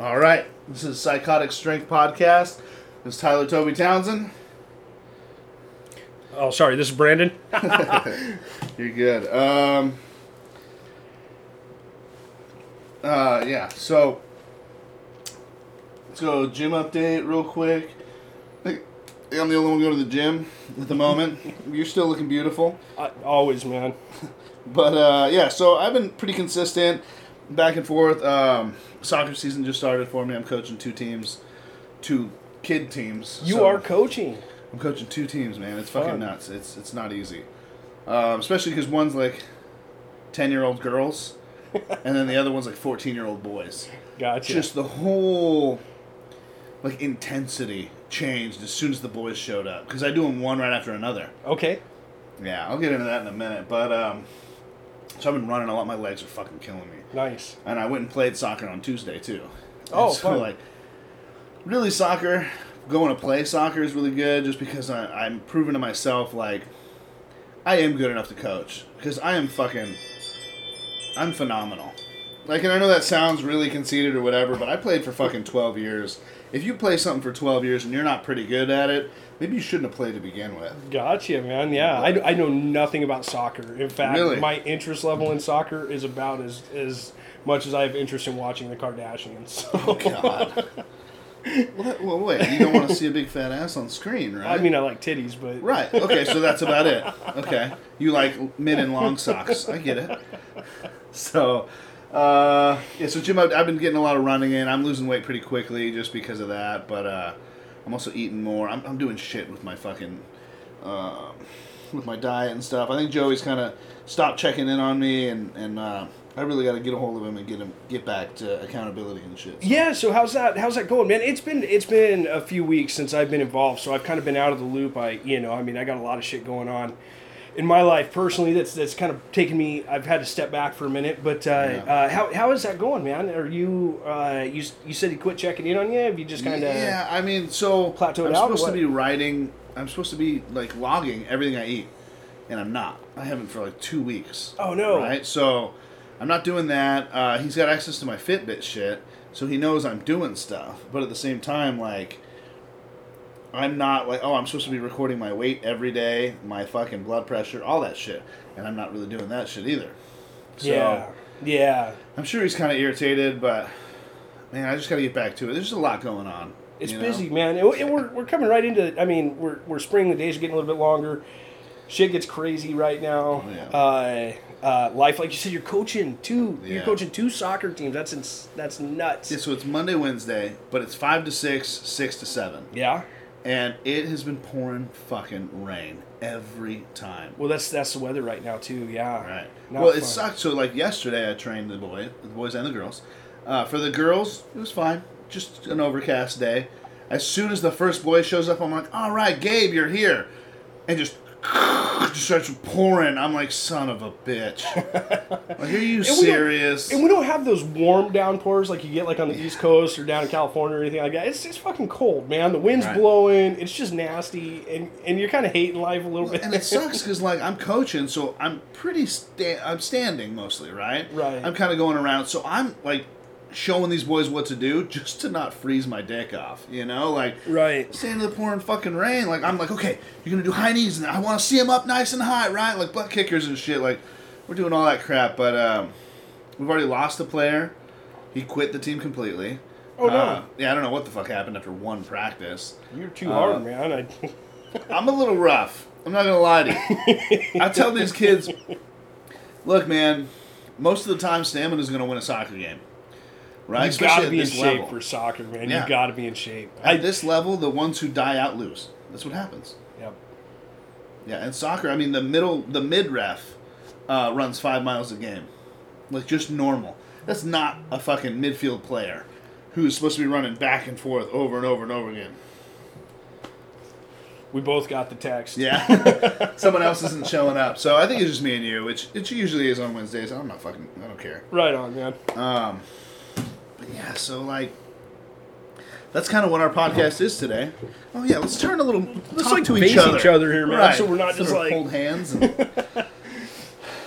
All right, this is Psychotic Strength Podcast. This is Tyler Toby Townsend. Oh, sorry. This is Brandon. You're good. Um, uh, yeah, so let's go gym update real quick. I I'm the only one going to the gym at the moment. You're still looking beautiful. I, always, man. But uh, yeah, so I've been pretty consistent, back and forth. Um, soccer season just started for me. I'm coaching two teams, two kid teams. You so are coaching. I'm coaching two teams, man. It's fucking Fun. nuts. It's it's not easy, um, especially because one's like ten year old girls, and then the other one's like fourteen year old boys. Gotcha. Just the whole like intensity changed as soon as the boys showed up because I do them one right after another. okay. Yeah, I'll get into that in a minute. But um, so I've been running a lot. My legs are fucking killing me. Nice. And I went and played soccer on Tuesday too. Oh, And so fun. like, really soccer, going to play soccer is really good just because I, I'm proving to myself like I am good enough to coach because I am fucking, I'm phenomenal. Like, and I know that sounds really conceited or whatever, but I played for fucking 12 years. If you play something for 12 years and you're not pretty good at it, maybe you shouldn't have played to begin with. Gotcha, man. Yeah, I, I know nothing about soccer. In fact, Really? my interest level in soccer is about as as much as I have interest in watching the Kardashians. Oh, God. well, well, wait, you don't want to see a big fat ass on screen, right? I mean, I like titties, but Right. Okay. So that's about it. Okay. You like mid and long socks. I get it. So, uh, yeah. So gym, I've, I've been getting a lot of running in. I'm losing weight pretty quickly just because of that. But uh, I'm also eating more. I'm, I'm doing shit with my fucking, uh, with my diet and stuff. I think Joey's kind of stopped checking in on me, and and uh, I really got to get a hold of him and get him get back to accountability and shit. So- yeah. So how's that? How's that going, man? It's been it's been a few weeks since I've been involved, so I've kind of been out of the loop. I you know, I mean, I got a lot of shit going on in my life personally. That's that's kind of taken me. I've had to step back for a minute. But uh, Yeah. uh, how how is that going, man? Are you uh, you you said you quit checking in on you? Have you just kind of Yeah, I mean, so plateaued I'm out supposed to be writing. I'm supposed to be like logging everything I eat, and I'm not. I haven't for like two weeks. Oh, no. Right, so I'm not doing that. Uh, he's got access to my Fitbit shit, so he knows I'm doing stuff. But at the same time, like. I'm not like, oh, I'm supposed to be recording my weight every day, my fucking blood pressure, all that shit. And I'm not really doing that shit either. So, yeah yeah. I'm sure he's kind of irritated, but man, I just got to get back to it. There's just a lot going on. It's you know? busy, man. And and we're, we're coming right into. I mean, we're we're spring. The days are getting a little bit longer. Shit gets crazy right now. Oh, yeah. Uh, uh, life, like you said, you're coaching two. Yeah. You're coaching two soccer teams. That's ins- that's nuts. Yeah, so it's Monday, Wednesday, but it's five to six, six to seven, Yeah. And it has been pouring fucking rain every time. Well, that's that's the weather right now too. Yeah. Right. Not well, it fun. sucked. So like yesterday, I trained the boy, the boys and the girls. Uh, for the girls, it was fine. Just an overcast day. As soon as the first boy shows up, I'm like, "All right, Gabe, you're here," and just. Just starts pouring. I'm like, son of a bitch. like, are you we don't- serious? And we don't have those warm downpours like you get like on the East Coast or down in California or anything like that. It's it's fucking cold, man. The wind's Right. blowing. It's just nasty, and and you're kind of hating life a little bit. and it sucks because like I'm coaching, so I'm pretty sta- I'm standing mostly, right? Right. I'm kind of going around, so I'm like showing these boys what to do just to not freeze my dick off, you know, like right. standing in the pouring fucking rain. Like I'm like, okay, you're gonna do high knees, and I want to see them up nice and high, right? Like butt kickers and shit. Like we're doing all that crap, but um, we've already lost a player. He quit the team completely. Oh, no. Uh, yeah, I don't know what the fuck happened after one practice. You're too Uh, hard, man. I, I'm a little rough. I'm not gonna lie to you. I tell these kids, look, man, most of the time stamina is gonna win a soccer game, right? You've got to be in shape level. for soccer, man. Yeah. You've got to be in shape. At this level, the ones who die out lose. That's what happens. Yep. Yeah, and soccer. I mean, the middle, the mid ref uh, runs five miles a game, like just normal. That's not a fucking midfield player who's supposed to be running back and forth over and over and over again. We both got the text. Yeah, someone else isn't showing up. So I think it's just me and you, which it usually is on Wednesdays. I'm not fucking. I don't care. Right on, man. Um, yeah, so like, that's kind of what our podcast is today. Oh yeah, let's turn a little. Let's talk to face each other. each other here, man, Right. so we're not Instead just like- hold hands. And...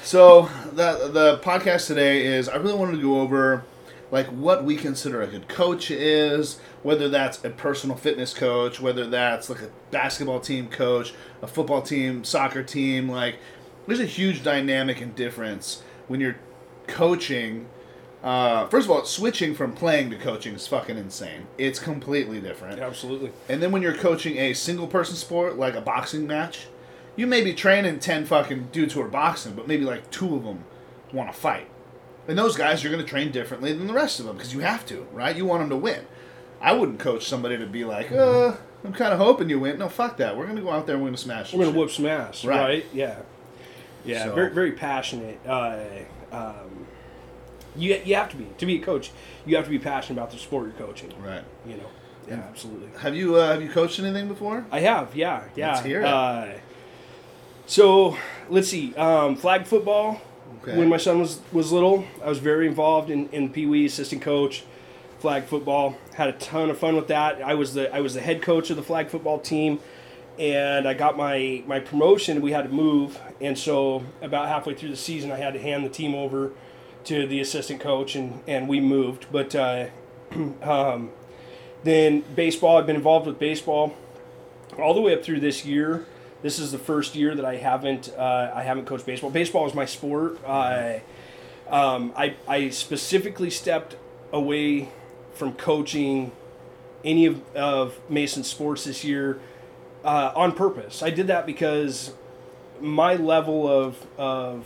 so the the podcast today is I really wanted to go over like what we consider a good coach is, whether that's a personal fitness coach, whether that's like a basketball team coach, a football team, soccer team. Like, there's a huge dynamic and difference when you're coaching. Uh, first of all, switching from playing to coaching is fucking insane. It's completely different. Absolutely. And then when you're coaching a single person sport like a boxing match, you may be training 10 fucking dudes who are boxing, but maybe like two of them want to fight. And those guys you're going to train differently than the rest of them because you have to, right? You want them to win. I wouldn't coach somebody to be like, uh, I'm kind of hoping you win. No, fuck that. We're going to go out there and we're going to smash. We're gonna whoop some ass, Right. right? Yeah, yeah. So- Very, very passionate. Uh, um, you you have to be to be a coach. You have to be passionate about the sport you're coaching. Right. You know. Yeah, absolutely. Have you uh, have you coached anything before? I have, yeah, yeah. Let's hear it. Uh, so let's see, um, flag football. Okay. When my son was was little, I was very involved in in Pee Wee, assistant coach, flag football. Had a ton of fun with that. I was the I was the head coach of the flag football team, and I got my my promotion. We had to move, and so about halfway through the season, I had to hand the team over to the assistant coach, and and we moved. But uh, um, then baseball, I've been involved with baseball all the way up through this year. This is the first year that I haven't uh, I haven't coached baseball. Baseball is my sport. I um, I, I specifically stepped away from coaching any of, of Mason's sports this year uh, on purpose. I did that because my level of of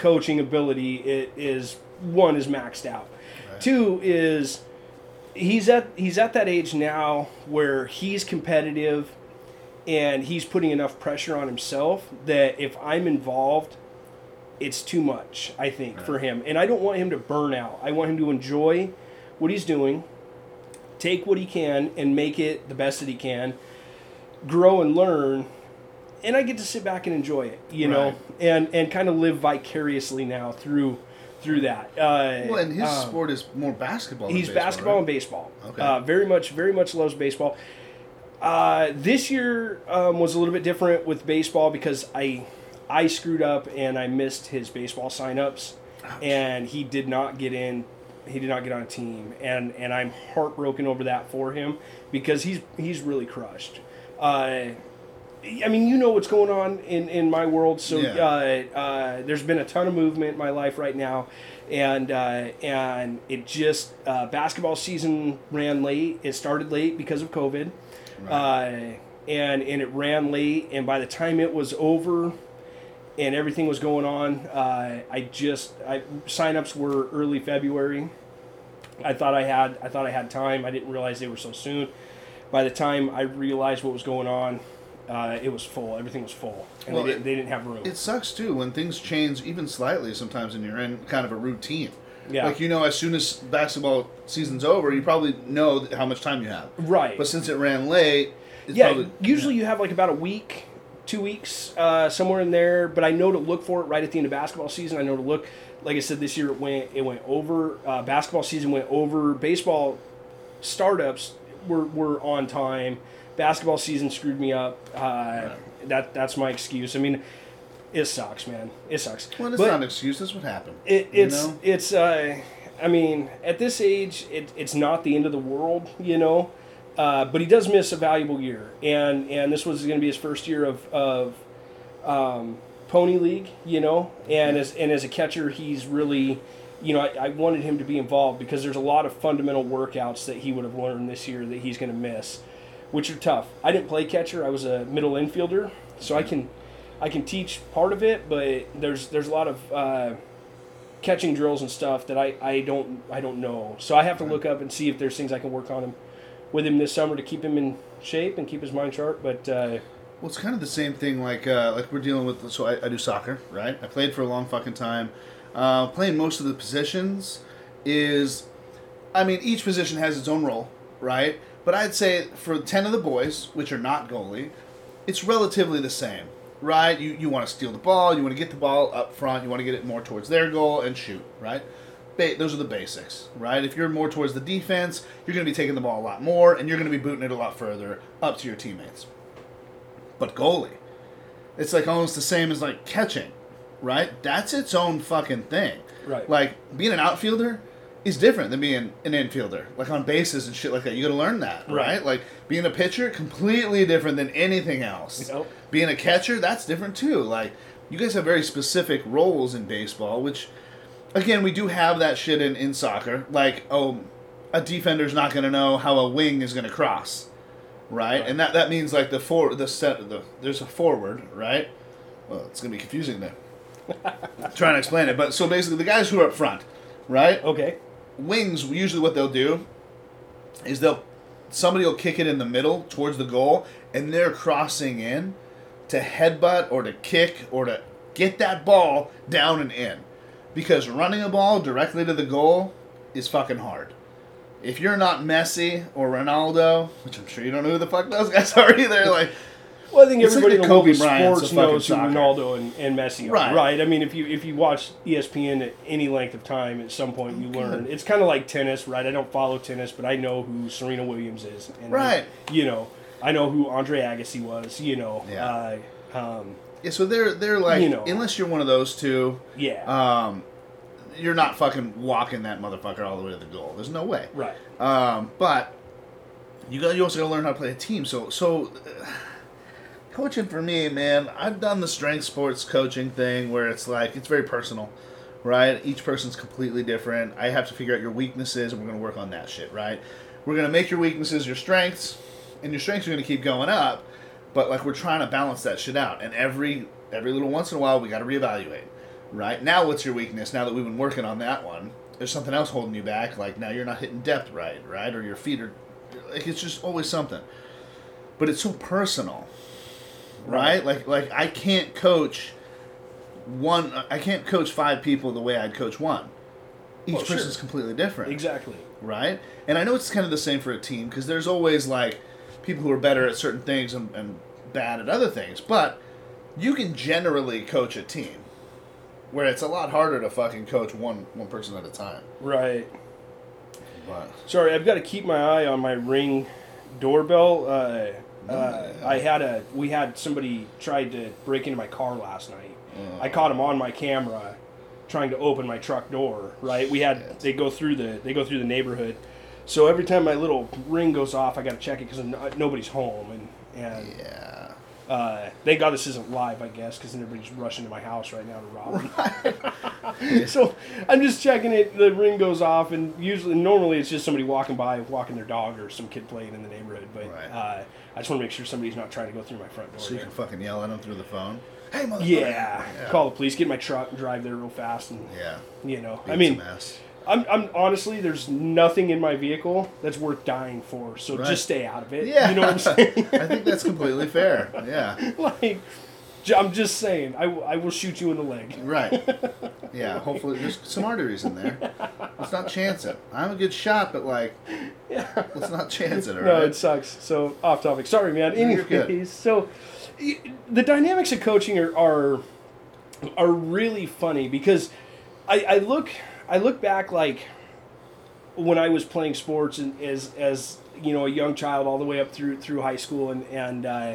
coaching ability it is one is maxed out. Right. Two is he's at he's at that age now where he's competitive and he's putting enough pressure on himself that if I'm involved it's too much I think for him and I don't want him to burn out. I want him to enjoy what he's doing, take what he can and make it the best that he can, grow and learn and I get to sit back and enjoy it, you know, and and kind of live vicariously now through through that. Uh, Well, and his um, sport is more basketball. than He's baseball, basketball right? and baseball. Okay. Uh, very much, very much loves baseball. Uh, this year um, was a little bit different with baseball because I, I screwed up and I missed his baseball signups, and he did not get in. He did not get on a team, and and I'm heartbroken over that for him because he's he's really crushed. I mean, you know what's going on in, in my world. So Yeah. uh, uh, there's been a ton of movement in my life right now, and uh, and it just uh, basketball season ran late. It started late because of COVID, uh, and and it ran late. And by the time it was over, and everything was going on, uh, I just I signups were early February. I thought I had I thought I had time. I didn't realize they were so soon. By the time I realized what was going on, uh, it was full. Everything was full, and Well, they, didn't, they didn't have room. It sucks too when things change even slightly sometimes and you're in kind of a routine. Yeah. Like you know, as soon as basketball season's over, you probably know how much time you have. right. But since it ran late, it's yeah. probably, usually you have like about a week, two weeks, uh, somewhere in there. But I know to look for it right at the end of basketball season. I know to look. Like I said, this year it went it went over. Uh, basketball season went over. Baseball startups were were on time. Basketball season screwed me up. Uh, That that's my excuse. I mean, it sucks, man. It sucks. Well, it's But- not an excuse. That's what happened. It, you it's know? it's uh, I mean, at this age, it, it's not the end of the world, you know. Uh, but he does miss a valuable year, and and this was going to be his first year of of um, pony league, you know. And as and as a catcher, he's really, you know, I, I wanted him to be involved because there's a lot of fundamental workouts that he would have learned this year that he's going to miss, which are tough. I didn't play catcher; I was a middle infielder, so I can I can teach part of it, but there's there's a lot of uh, catching drills and stuff that I, I don't I don't know. So I have to look up and see if there's things I can work on him with him this summer to keep him in shape and keep his mind sharp. But uh, Well, it's kind of the same thing. Like uh, like we're dealing with. So I, I do soccer, right? I played for a long fucking time. Uh, playing most of the positions is, I mean, each position has its own role, right? But I'd say for ten of the boys, which are not goalie, it's relatively the same, right? You you want to steal the ball, you want to get the ball up front, you want to get it more towards their goal and shoot, right? Ba- those are the basics, right? If you're more towards the defense, you're going to be taking the ball a lot more, and you're going to be booting it a lot further up to your teammates. But goalie, it's like almost the same as like catching, right? That's its own fucking thing. Right. Like being an outfielder, is different than being an infielder, like on bases and shit like that. You got to learn that, right? Right. Like being a pitcher, completely different than anything else. Being a catcher, that's different too. Like you guys have very specific roles in baseball, which again we do have that shit in in soccer. Like oh, a defender's not going to know how a wing is going to cross, right? Right. And that that means like the for the set the there's a forward, right? Well, it's going to be confusing then. Trying to explain it, but so basically the guys who are up front, right? Okay. Wings usually what they'll do is they'll somebody will kick it in the middle towards the goal and they're crossing in to headbutt or to kick or to get that ball down and in. Because running a ball directly to the goal is fucking hard. If you're not Messi or Ronaldo, which I'm sure you don't know who the fuck those guys are either, like Well, I think It's like everybody the in the world Kobe of sports knows who soccer. Ronaldo and, and Messi are. Right. Right. I mean, if you if you watch ESPN at any length of time, at some point you learn. It's kind of like tennis, right? I don't follow tennis, but I know who Serena Williams is. And I- Right. you know, I know who Andre Agassi was. You know. Yeah. Uh, um, yeah, so they're they're like You know. unless you're one of those two, yeah. um, you're not fucking walking that motherfucker all the way to the goal. There's no way. right. Um, but you got you also got to learn how to play a team. So so uh, coaching for me, man, I've done the strength sports coaching thing where it's like it's very personal, right? Each person's completely different. I have to figure out your weaknesses, and we're gonna work on that shit, right? We're gonna make your weaknesses your strengths, and your strengths are gonna keep going up. But like we're trying to balance that shit out, and every every little once in a while we got to reevaluate, right? Now what's your weakness? Now that we've been working on that one, there's something else holding you back. Like now you're not hitting depth right, right? Or your feet are like it's just always something. But it's so personal, right? Like like I can't coach one. I can't coach five people the way I'd coach one. Each Well, sure. person's completely different Exactly. right? And I know it's kind of the same for a team because there's always like people who are better at certain things and, and bad at other things, but you can generally coach a team where it's a lot harder to fucking coach one one person at a time. Right. But Sorry, I've got to keep my eye on my ring doorbell. Uh, uh. I had a we had somebody tried to break into my car last night. I caught him on my camera trying to open my truck door. Right, we had they go through the they go through the neighborhood. So every time my little ring goes off, I got to check it because nobody's home and and yeah, uh, thank God this isn't live, I guess, because everybody's rushing to my house right now to rob me. so I'm just checking it. The ring goes off, and usually, normally, it's just somebody walking by, walking their dog, or some kid playing in the neighborhood. But Right. uh, I just want to make sure somebody's not trying to go through my front door. so you there. can fucking yell at them through the phone. Hey, motherfucker! yeah. yeah. call the police, get in my truck, and drive there real fast, and Yeah, you know, beat I mean. I'm, I'm honestly, there's nothing in my vehicle that's worth dying for. So Right. just stay out of it. yeah, you know what I'm saying? I think that's completely fair. Yeah, like, I'm just saying, I, I will shoot you in the leg. right. Yeah, hopefully there's some arteries in there. Let's not chance it. I'm a good shot, but like, yeah. let's not chance it. All No, right? it sucks. So off topic. Sorry, man. No, you're good. Anyways, so the dynamics of coaching are are, are really funny because I, I look I look back like when I was playing sports and as as you know a young child all the way up through through high school and and uh,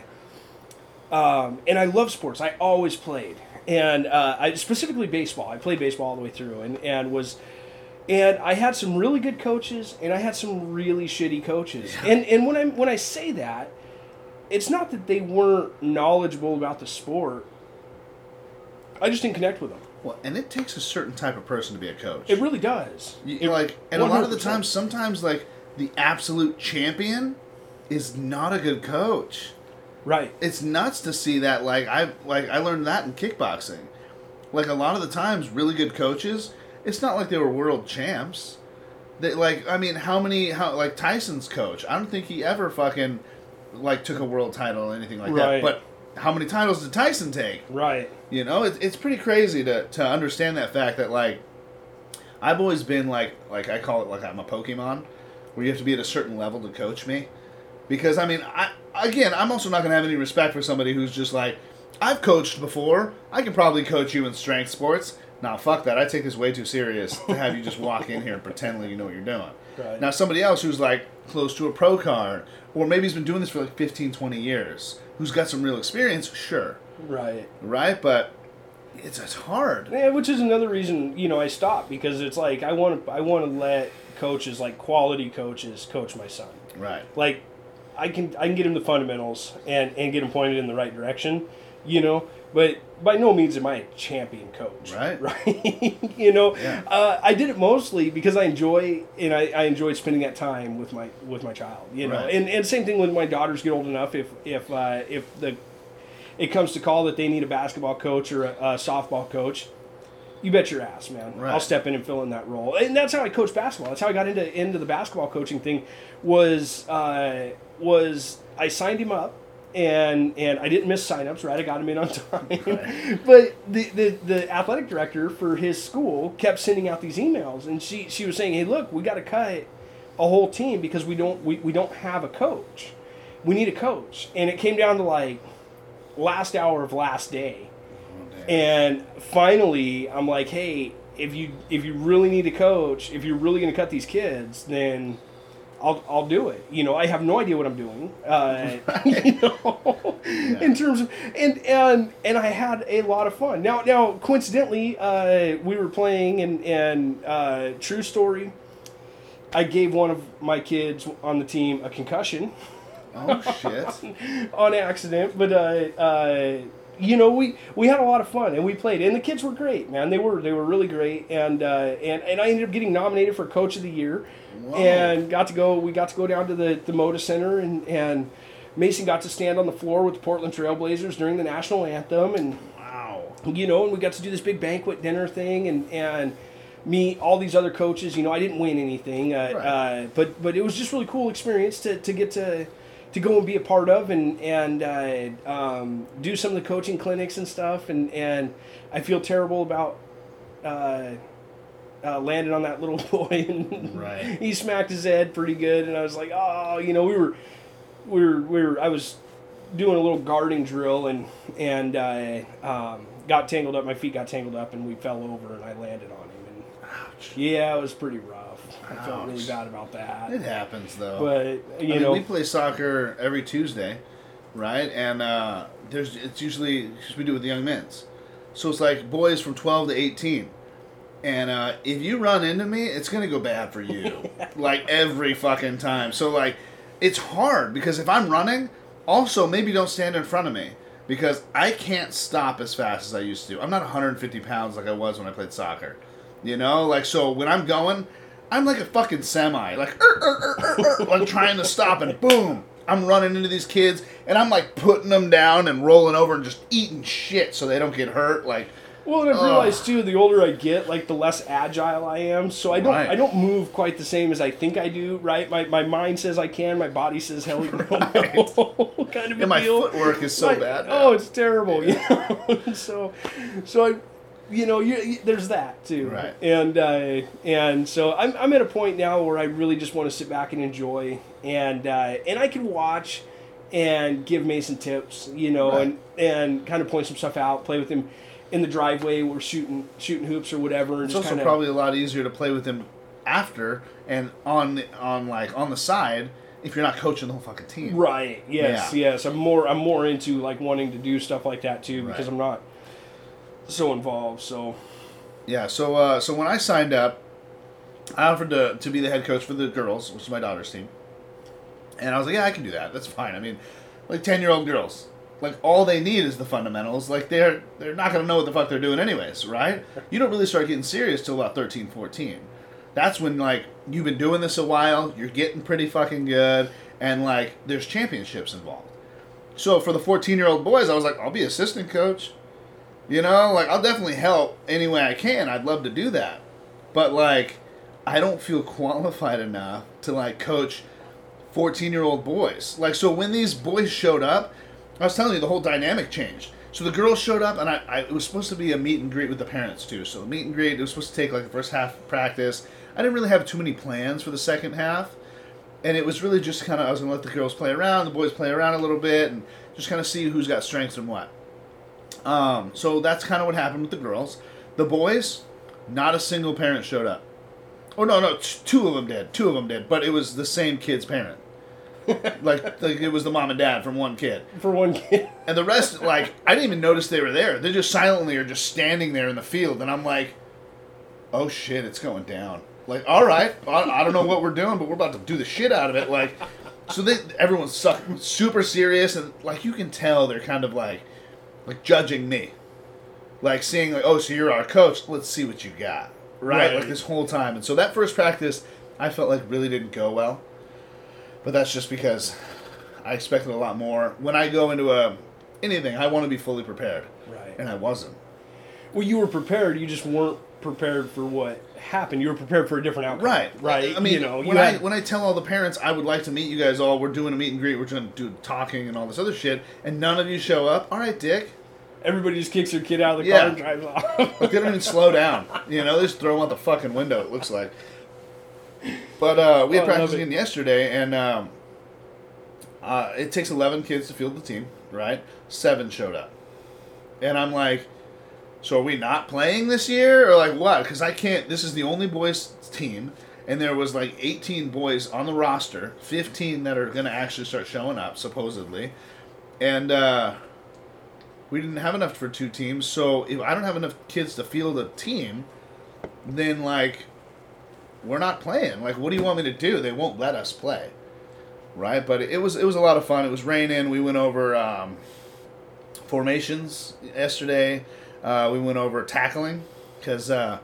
um, and I love sports. I always played and uh, I specifically baseball. I played baseball all the way through and and was and I had some really good coaches, and I had some really shitty coaches. And and when I when I say that, it's not that they weren't knowledgeable about the sport. I just didn't connect with them. Well, and it takes a certain type of person to be a coach. It really does. You, It- like, and a lot of the 100%. times, sometimes like the absolute champion is not a good coach. Right. It's nuts to see that. Like I like I learned that in kickboxing. Like a lot of the times, really good coaches. It's not like they were world champs. They like I mean, how many how like Tyson's coach? I don't think he ever fucking like took a world title or anything like Right. that. But how many titles did Tyson take? Right. You know, it's it's pretty crazy to to understand that fact that like I've always been like like I call it like I'm a Pokemon, where you have to be at a certain level to coach me, because I mean I again I'm also not gonna have any respect for somebody who's just like I've coached before I can probably coach you in strength sports. Nah, fuck that. I take this way too serious to have you just walk in here and pretend like you know what you're doing. Right. Now somebody else who's like close to a pro card, or maybe he's been doing this for like 15, 20 years, who's got some real experience, sure Right. right? But it's it's hard. Yeah, which is another reason you know I stopped because it's like I want to I want to let coaches like quality coaches coach my son. Right. Like I can I can get him the fundamentals and and get him pointed in the right direction, you know. But by no means am I a champion coach. Right. Right. you know, Yeah. uh, I did it mostly because I enjoy and I, I enjoyed spending that time with my with my child. You know, Right. and and same thing when my daughters get old enough. If if uh, if the it comes to call that they need a basketball coach or a, a softball coach, you bet your ass, man. Right. I'll step in and fill in that role. And that's how I coach basketball. That's how I got into into the basketball coaching thing. Was uh, was I signed him up. And, and I didn't miss signups, right? I got him in on time. but the, the, the athletic director for his school kept sending out these emails, and she, she was saying, "Hey, look, we got to cut a whole team because we don't we, we don't have a coach. We need a coach." And it came down to like last hour of last day, and finally, I'm like, hey, if you if you really need a coach, if you're really going to cut these kids, then I'll I'll do it. You know, I have no idea what I'm doing. Uh, you know, in terms of and and and I had a lot of fun. Now now coincidentally, uh, we were playing and and uh, true story. I gave one of my kids on the team a concussion Oh shit. on accident, but uh, uh, you know we we had a lot of fun and we played, and the kids were great, man. They were they were really great, and uh, and and I ended up getting nominated for Coach of the Year, Whoa. and got to go. We got to go down to the the Moda Center, and and Mason got to stand on the floor with the Portland Trailblazers during the national anthem, and Wow. you know, and we got to do this big banquet dinner thing, and and meet all these other coaches. You know, I didn't win anything, uh, Right. uh, but but it was just really cool experience to, to get to to go and be a part of, and and uh, um, do some of the coaching clinics and stuff, and and I feel terrible about. Uh, uh, landed on that little boy and Right. he smacked his head pretty good and I was like oh you know we were we were, we were I was doing a little guarding drill and and uh, um, got tangled up. My feet got tangled up, and we fell over, and I landed on him. And Ouch. yeah, it was pretty rough. I felt really bad about that. It happens though. But you I mean, know, we play soccer every Tuesday, right? And uh, there's it's usually 'cause we do it with the young men's, so it's like boys from 12 to 18. And uh, if you run into me, it's gonna go bad for you, like every fucking time. So like, it's hard because if I'm running, also maybe don't stand in front of me because I can't stop as fast as I used to. I'm not 150 pounds like I was when I played soccer, you know. Like so, when I'm going, I'm like a fucking semi, like "Er, er, er, er, er," like trying to stop, and boom, I'm running into these kids, and I'm like putting them down and rolling over and just eating shit so they don't get hurt. Like, well, and I've Ugh. realized too, the older I get, like the less agile I am. So I don't Right. I don't move quite the same as I think I do. Right? My my mind says I can. My body says hell no. kind of a and my deal. footwork is so Like, bad. Oh, it's terrible. You know? so, so I, you know, you, there's that too. Right. And uh, and so I'm, I'm at a point now where I really just want to sit back and enjoy, and uh, and I can watch and give Mason tips, you know, Right. and and kind of point some stuff out, play with him in the driveway. We're shooting shooting hoops or whatever, and It's just also kind of probably a lot easier to play with him after and on the, on like on the side if you're not coaching the whole fucking team. Right. Yes. Yeah. Yes. I'm more. I'm more into like wanting to do stuff like that too because Right. I'm not so involved. So Yeah. So uh, so when I signed up, I offered to to be the head coach for the girls, which is my daughter's team, and I was like, yeah, I can do that. That's fine. I mean, like ten year old girls. Like all they need is the fundamentals. Like they're they're not gonna know what the fuck they're doing anyways, right? You don't really start getting serious till about 13, 14. That's when like you've been doing this a while, you're getting pretty fucking good, and like there's championships involved. So for the 14 year old boys, I was like, I'll be assistant coach. You know, like I'll definitely help any way I can. I'd love to do that. But like I don't feel qualified enough to like coach 14 year old boys. Like so when these boys showed up, I was telling you the whole dynamic changed. So the girls showed up and I, I it was supposed to be a meet and greet with the parents too. So the meet and greet it was supposed to take like the first half of practice. I didn't really have too many plans for the second half and it was really just kind of I was gonna let the girls play around, the boys play around a little bit, and just kind of see who's got strengths and what. Um, so that's kind of what happened with the girls. The boys, not a single parent showed up. Oh no, no, t- two of them did. Two of them did, but it was the same kid's parent. like like it was the mom and dad from one kid. For one kid. And the rest, like, I didn't even notice they were there. They just silently are just standing there in the field, and I'm like, oh shit, it's going down. Like, all right, I, I don't know what we're doing, but we're about to do the shit out of it. Like, so they everyone's suck, super serious, and like you can tell they're kind of like, like judging me, like seeing like, oh, so you're our coach. Let's see what you got, right? Right. Like this whole time. And so that first practice, I felt like really didn't go well, but that's just because I expected a lot more. When I go into a anything, I want to be fully prepared, Right. and I wasn't. Well, you were prepared. You just weren't prepared for what happened. You were prepared for a different outcome. Right, Right. I mean, you know, you when I had- when I tell all the parents I would like to meet you guys all, we're doing a meet and greet, we're going to do talking and all this other shit, and none of you show up. All right, Dick. everybody just kicks their kid out of the Yeah. car and drives off. They don't even slow down. You know, they just throw them out the fucking window. It looks like. But uh, we had Oh, I practice again yesterday, and um, uh, it takes eleven kids to field the team, right? Seven showed up, and I'm like, so are we not playing this year, or like what? Because I can't. This is the only boys team, and there was like 18 boys on the roster, 15 that are going to actually start showing up supposedly, and. uh we didn't have enough for two teams, so if I don't have enough kids to field a team, then like we're not playing. Like what do you want me to do? They won't let us play. Right? But it was it was a lot of fun. It was raining. We went over um, formations yesterday. Uh, we went over tackling because uh,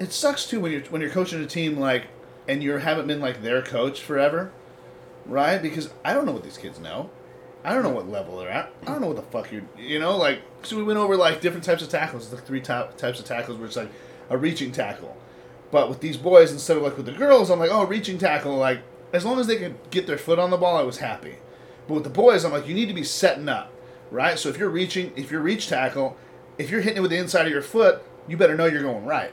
it sucks too when you're when you're coaching a team like and you haven't been like their coach forever, right? Because I don't know what these kids know. I don't know what level they're at. I don't know what the fuck you're, you know, like. So we went over like different types of tackles, the three ty- types of tackles, it's like a reaching tackle. But with these boys, instead of like with the girls, I'm like, oh, reaching tackle. Like as long as they could get their foot on the ball, I was happy. But with the boys, I'm like, you need to be setting up, right? So if you're reaching, if you're reach tackle, if you're hitting it with the inside of your foot, you better know you're going right.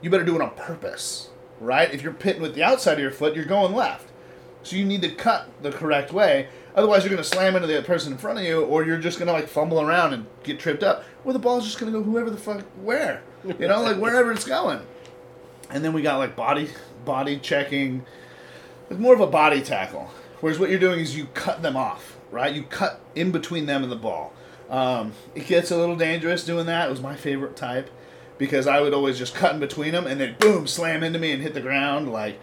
You better do it on purpose, right? If you're hitting with the outside of your foot, you're going left. So you need to cut the correct way. Otherwise, you're going to slam into the person in front of you, or you're just going to like fumble around and get tripped up, or the ball's just going to go whoever the fuck where, you know, like wherever it's going. And then we got like body body checking. It's more of a body tackle. Whereas what you're doing is you cut them off, right? You cut in between them and the ball. Um, it gets a little dangerous doing that. It was my favorite type because I would always just cut in between them and then boom, slam into me and hit the ground. Like,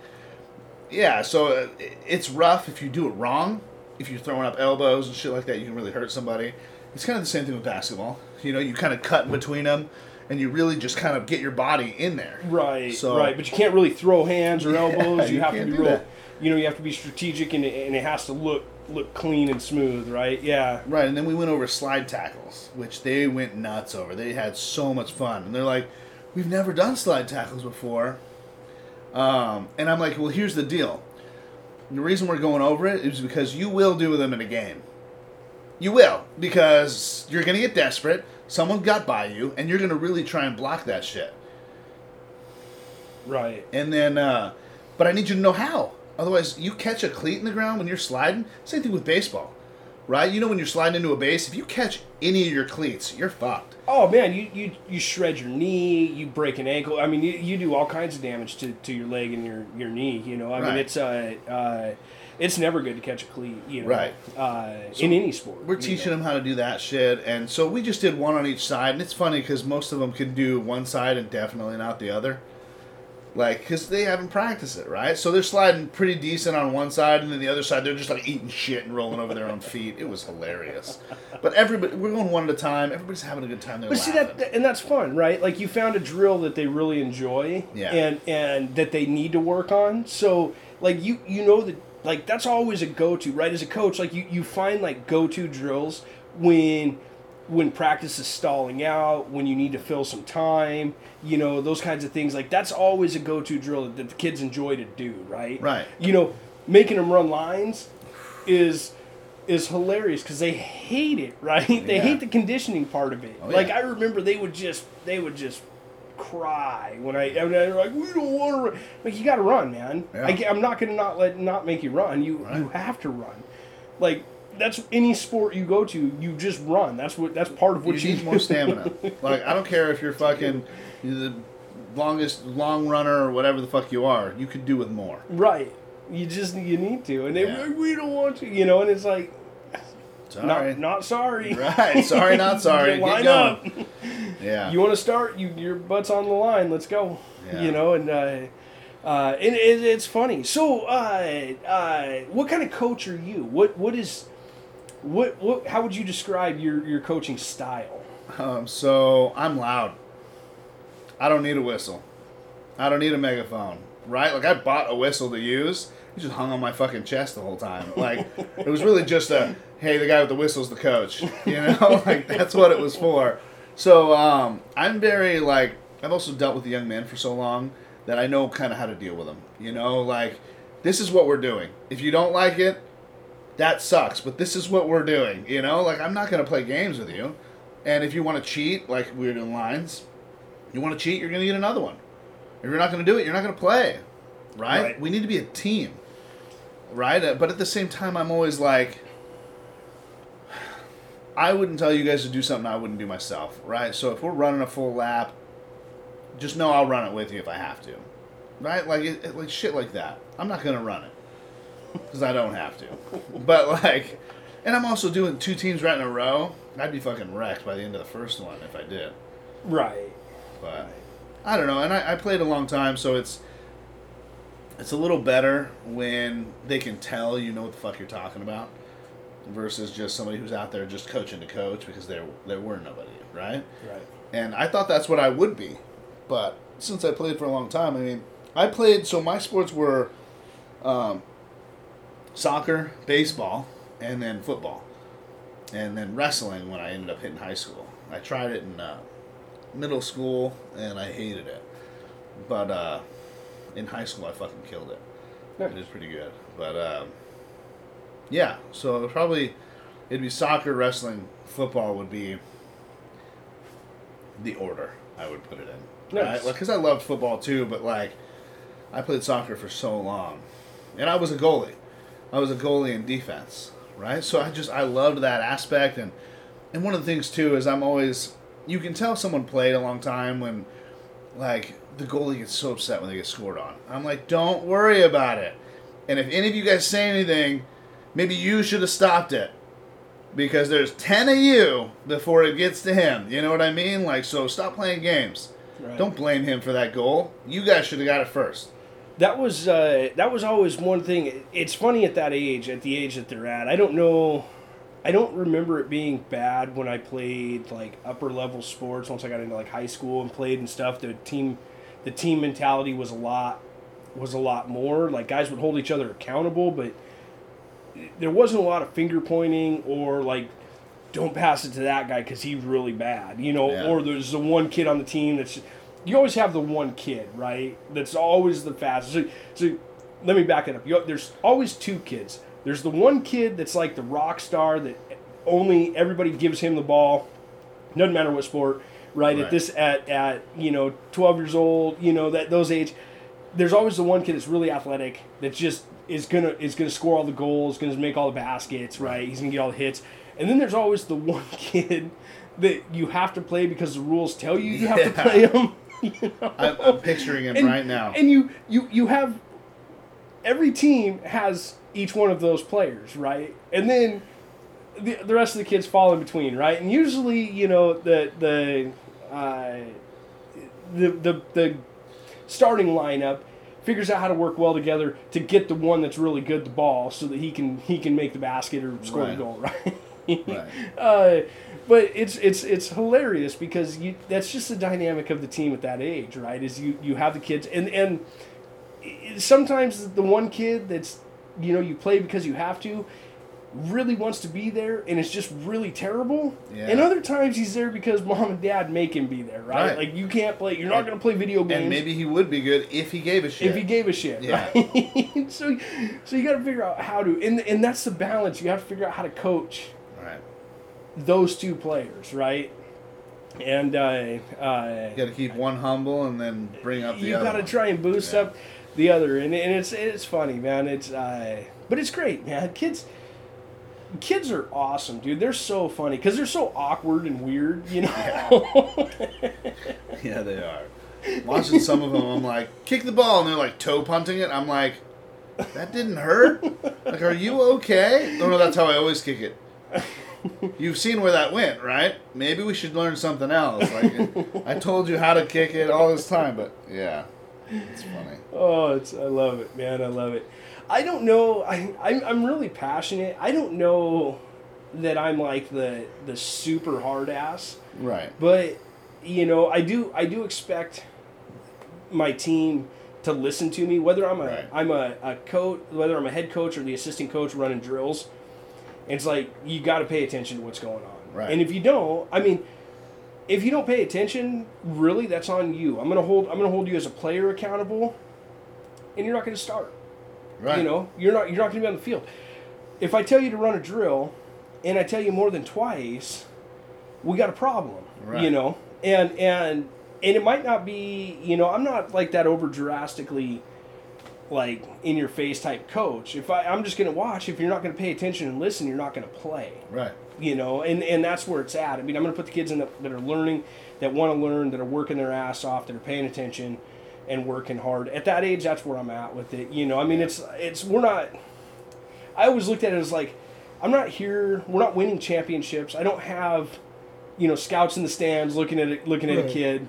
yeah, so uh, it's rough if you do it wrong. If you're throwing up elbows and shit like that, you can really hurt somebody. It's kind of the same thing with basketball. You know, you kind of cut in between them and you really just kind of get your body in there. Right, So- right. But you can't really throw hands or Yeah, elbows. You, you have to be real. that. You know, you have to be strategic, and it, and it has to look look clean and smooth. Right? Yeah. Right, and then we went over slide tackles, which they went nuts over. They had so much fun, and they're like, "We've never done slide tackles before." Um, and I'm like, "Well, here's the deal. The reason we're going over it is because you will do them in a game. You will because you're gonna get desperate. Someone got by you, and you're gonna really try and block that shit. Right. And then, uh, but I need you to know how. Otherwise, you catch a cleat in the ground when you're sliding. Same thing with baseball, right? You know when you're sliding into a base, if you catch any of your cleats, you're fucked. Oh man, you, you you shred your knee, you break an ankle. I mean, you, you do all kinds of damage to, to your leg and your, your knee. You know, I mean, it's uh, uh, it's never good to catch a cleat. You know, Right. Uh, in any sport, We're teaching know. them how to do that shit, and so we just did one on each side, and it's funny because most of them can do one side and definitely not the other. Like, because they haven't practiced it, right? So they're sliding pretty decent on one side, and then the other side, they're just like eating shit and rolling over their own feet. It was hilarious. But everybody, we're going one at a time. Everybody's having a good time. But see that, and that's fun, right? Like you found a drill that they really enjoy, Yeah. and and that they need to work on. So like you you know that like that's always a go to, right? As a coach, like you you find like go to drills when when practice is stalling out, when you need to fill some time, you know those kinds of things. Like that's always a go to drill that the kids enjoy to do, right? Right. You know, making them run lines is is hilarious because they hate it, right? They hate the conditioning part of it. Oh, like yeah. I remember they would just they would just cry when I and they're like we don't want to run. Like you got to run, man. Yeah. I, am not gonna not let not make you run. You you have to run. Like that's any sport you go to. You just run. That's what that's part of what you you, need more stamina. like I don't care if you're fucking the longest long runner or whatever the fuck you are. You could do with more. Right. You just you need to, and they Yeah. like, we don't want to, you know. And it's like Sorry. not not sorry. Right. Sorry, not sorry. Get Line going. up. Yeah. You want to start? You your butt's on the line. Let's go. Yeah. You know, and uh, uh, and it, it's funny. So, uh, uh, what kind of coach are you? What what is what what? How would you describe your your coaching style? Um, so I'm loud. I don't need a whistle. I don't need a megaphone. Right? Like I bought a whistle to use. It just hung on my fucking chest the whole time. Like it was really just a hey, the guy with the whistle's the coach. You know, like that's what it was for. So um, I'm very like I've also dealt with the young men for so long that I know kind of how to deal with them. You know, like this is what we're doing. If you don't like it, that sucks. But this is what we're doing. You know, like I'm not gonna play games with you. And if you want to cheat, like we were doing lines, you want to cheat, you're going to get another one. If you're not going to do it, you're not going to play. Right? Right. We need to be a team. Right? Uh, But at the same time, I'm always like, I wouldn't tell you guys to do something I wouldn't do myself. Right? So if we're running a full lap, just know I'll run it with you if I have to. Right? Like, it, it- like shit like that. I'm not going to run it. Because I don't have to. But like, and I'm also doing two teams right in a row. I'd be fucking wrecked by the end of the first one if I did. Right. But I don't know. And I, I played a long time, so it's it's a little better when they can tell you know what the fuck you're talking about, versus just somebody who's out there just coaching to coach because there there were nobody, right? Right. And I thought that's what I would be, but since I played for a long time, I mean, I played. So my sports were um, soccer, baseball, and then football, and then wrestling when I ended up hitting high school. I tried it in uh, middle school and I hated it, but uh, in high school I fucking killed it. It was pretty good, but um, yeah. So probably it'd be soccer, wrestling, football would be the order I would put it in. Nice. Because I loved football too, but like I played soccer for so long, and I was a goalie. I was a goalie in defense, right? So I just I loved that aspect, and and one of the things too is I'm always you can tell someone played a long time when like the goalie gets so upset when they get scored on. I'm like, don't worry about it. And if any of you guys say anything, maybe you should have stopped it. Because there's 10 of you before it gets to him. You know what I mean? Like, so stop playing games. Right. Don't blame him for that goal. You guys should have got it first. That was uh, that was always one thing. It's funny at that age, at the age that they're at. I don't know. I don't remember it being bad when I played like upper level sports. Once I got into like high school and played and stuff, the team, the team mentality was a lot, was a lot more. Like guys would hold each other accountable, but there wasn't a lot of finger pointing or like, don't pass it to that guy because he's really bad, you know. Yeah. Or there's the one kid on the team that's. You always have the one kid, right? That's always the fastest. So, so let me back it up. You, there's always two kids. There's the one kid that's like the rock star that only everybody gives him the ball. Doesn't matter what sport, right? At this at at you know 12 years old, you know that those age. There's always the one kid that's really athletic that just is gonna is gonna score all the goals, gonna make all the baskets, right? He's gonna get all the hits. And then there's always the one kid that you have to play because the rules tell you you have to Yeah. play him. You know? I'm, I'm picturing him and, right now. And you, you, you have every team has each one of those players, right? And then the, the rest of the kids fall in between, right? And usually, you know, the the uh, the, the the starting lineup figures out how to work well together to get the one that's really good the ball so that he can he can make the basket or score the goal, right? Right. Uh, but it's it's it's hilarious because you that's just the dynamic of the team at that age, right? Is you you have the kids and and sometimes the one kid that's you know you play because you have to really wants to be there and it's just really terrible. Yeah. And other times he's there because mom and dad make him be there, right? Right. Like you can't play. You're not going to play video games. And maybe he would be good if he gave a shit. if he gave a shit, Yeah. right? so, so you got to figure out how to, and and that's the balance. You have to figure out how to coach. Those two players, right? And uh, uh, You got to keep one humble and then bring up the you other. You got to try and boost Yeah. up the other, and, and it's it's funny, man. It's uh, but it's great, man. Kids, kids are awesome, dude. They're so funny because they're so awkward and weird, you know. Yeah, they are. Watching some of them, I'm like, kick the ball, and they're like toe punting it. I'm like, that didn't hurt. Like, are you okay? No, no, that's how I always kick it. You've seen where that went, right? Maybe we should learn something else. Like, I told you how to kick it all this time, but yeah, it's funny. Oh, it's I love it, man. I love it. I don't know. I I'm, I'm really passionate. I don't know that I'm like the the super hard ass, Right. but you know, I do I do expect my team to listen to me, whether I'm a Right. am a, a coach, whether I'm a head coach or the assistant coach running drills. It's like you got to pay attention to what's going on, Right. and if you don't, I mean, if you don't pay attention, really, that's on you. I'm gonna hold I'm gonna hold you as a player accountable, and you're not gonna start. Right. You know, you're not you're not going to be on the field. If I tell you to run a drill, and I tell you more than twice, we got a problem. Right. You know, and and and it might not be. You know, I'm not like that over drastically, like in your face type coach. If I I'm just going to watch. If you're not going to pay attention and listen, you're not going to play Right. you know and and that's where it's at i mean i'm going to put the kids in that, that are learning that want to learn that are working their ass off that are paying attention and working hard at that age that's where i'm at with it you know i mean it's it's we're not i always looked at it as like i'm not here we're not winning championships i don't have you know scouts in the stands looking at it looking at a kid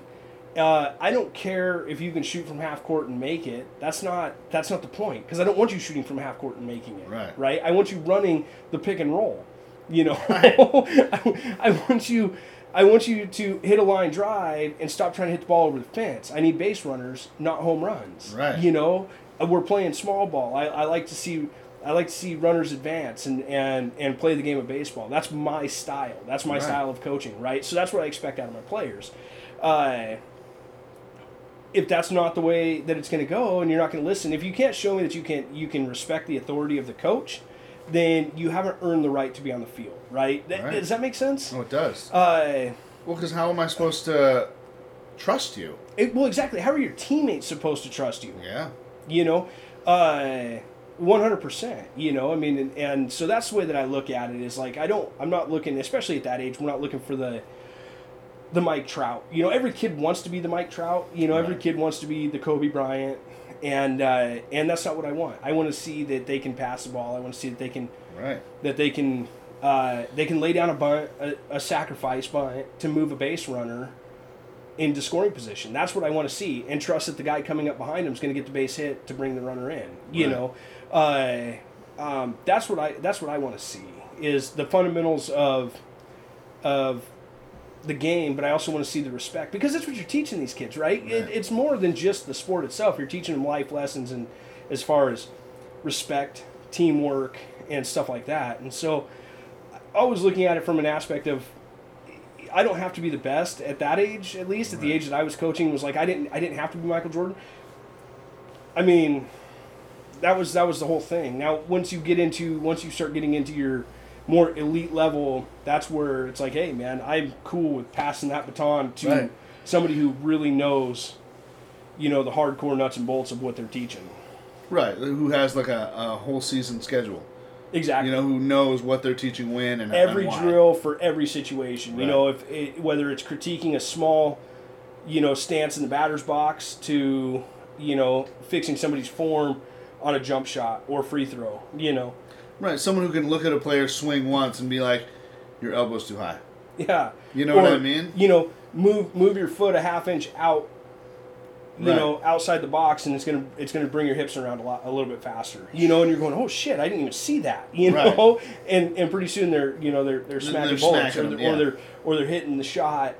uh, I don't care if you can shoot from half court and make it. That's not that's not the point because I don't want you shooting from half court and making it. Right. Right. I want you running the pick and roll. You know, I, I want you, I want you to hit a line drive and stop trying to hit the ball over the fence. I need base runners, not home runs. Right. You know, Uh, we're playing small ball. I, I like to see, I like to see runners advance and and and play the game of baseball. That's my style. That's my Right. style of coaching. Right. So that's what I expect out of my players. Uh, if that's not the way that it's going to go and you're not going to listen if you can't show me that you can you can respect the authority of the coach then you haven't earned the right to be on the field right, Right. does that make sense Oh, it does. uh, Well, because how am I supposed to trust you? it, well exactly how are your teammates supposed to trust you Yeah. you know uh, 100% you know i mean and, and so that's the way that i look at it is like i don't i'm not looking especially at that age we're not looking for the the mike trout you know every kid wants to be the mike trout you know every kid wants to be the kobe bryant and uh, and that's not what i want i want to see that they can pass the ball i want to see that they can Right. that they can uh, they can lay down a bunt, a, a sacrifice bunt to move a base runner into scoring position. That's what I want to see, and trust that the guy coming up behind him is going to get the base hit to bring the runner in. You Right. know, uh, um, that's what I that's what I want to see is the fundamentals of of the game, but I also want to see the respect because that's what you're teaching these kids, right? It, it's more than just the sport itself. You're teaching them life lessons and as far as respect, teamwork, and stuff like that. And so, I was looking at it from an aspect of I don't have to be the best at that age, at least at the age that I was coaching. Was like I didn't I didn't have to be Michael Jordan. I mean, that was that was the whole thing. Now, once you get into once you start getting into your more elite level, that's where it's like, hey, man, I'm cool with passing that baton to Right. somebody who really knows, you know, the hardcore nuts and bolts of what they're teaching. Right. Who has like a, a whole season schedule? Exactly. You know, who knows what they're teaching when and every and drill for every situation. You know, if it, whether it's critiquing a small, you know, stance in the batter's box to, you know, fixing somebody's form on a jump shot or free throw. You know, Right. Someone who can look at a player swing once and be like, "Your elbow's too high." yeah. You know what I mean? You know, move move your foot a half inch out. You Right. know, outside the box, and it's gonna it's gonna bring your hips around a lot a little bit faster. You know, and you're going, oh shit, I didn't even see that. You Right. know, and and pretty soon they're you know they're they're smacking they're bullets smacking or, they're, or yeah. they're or they're hitting the shot.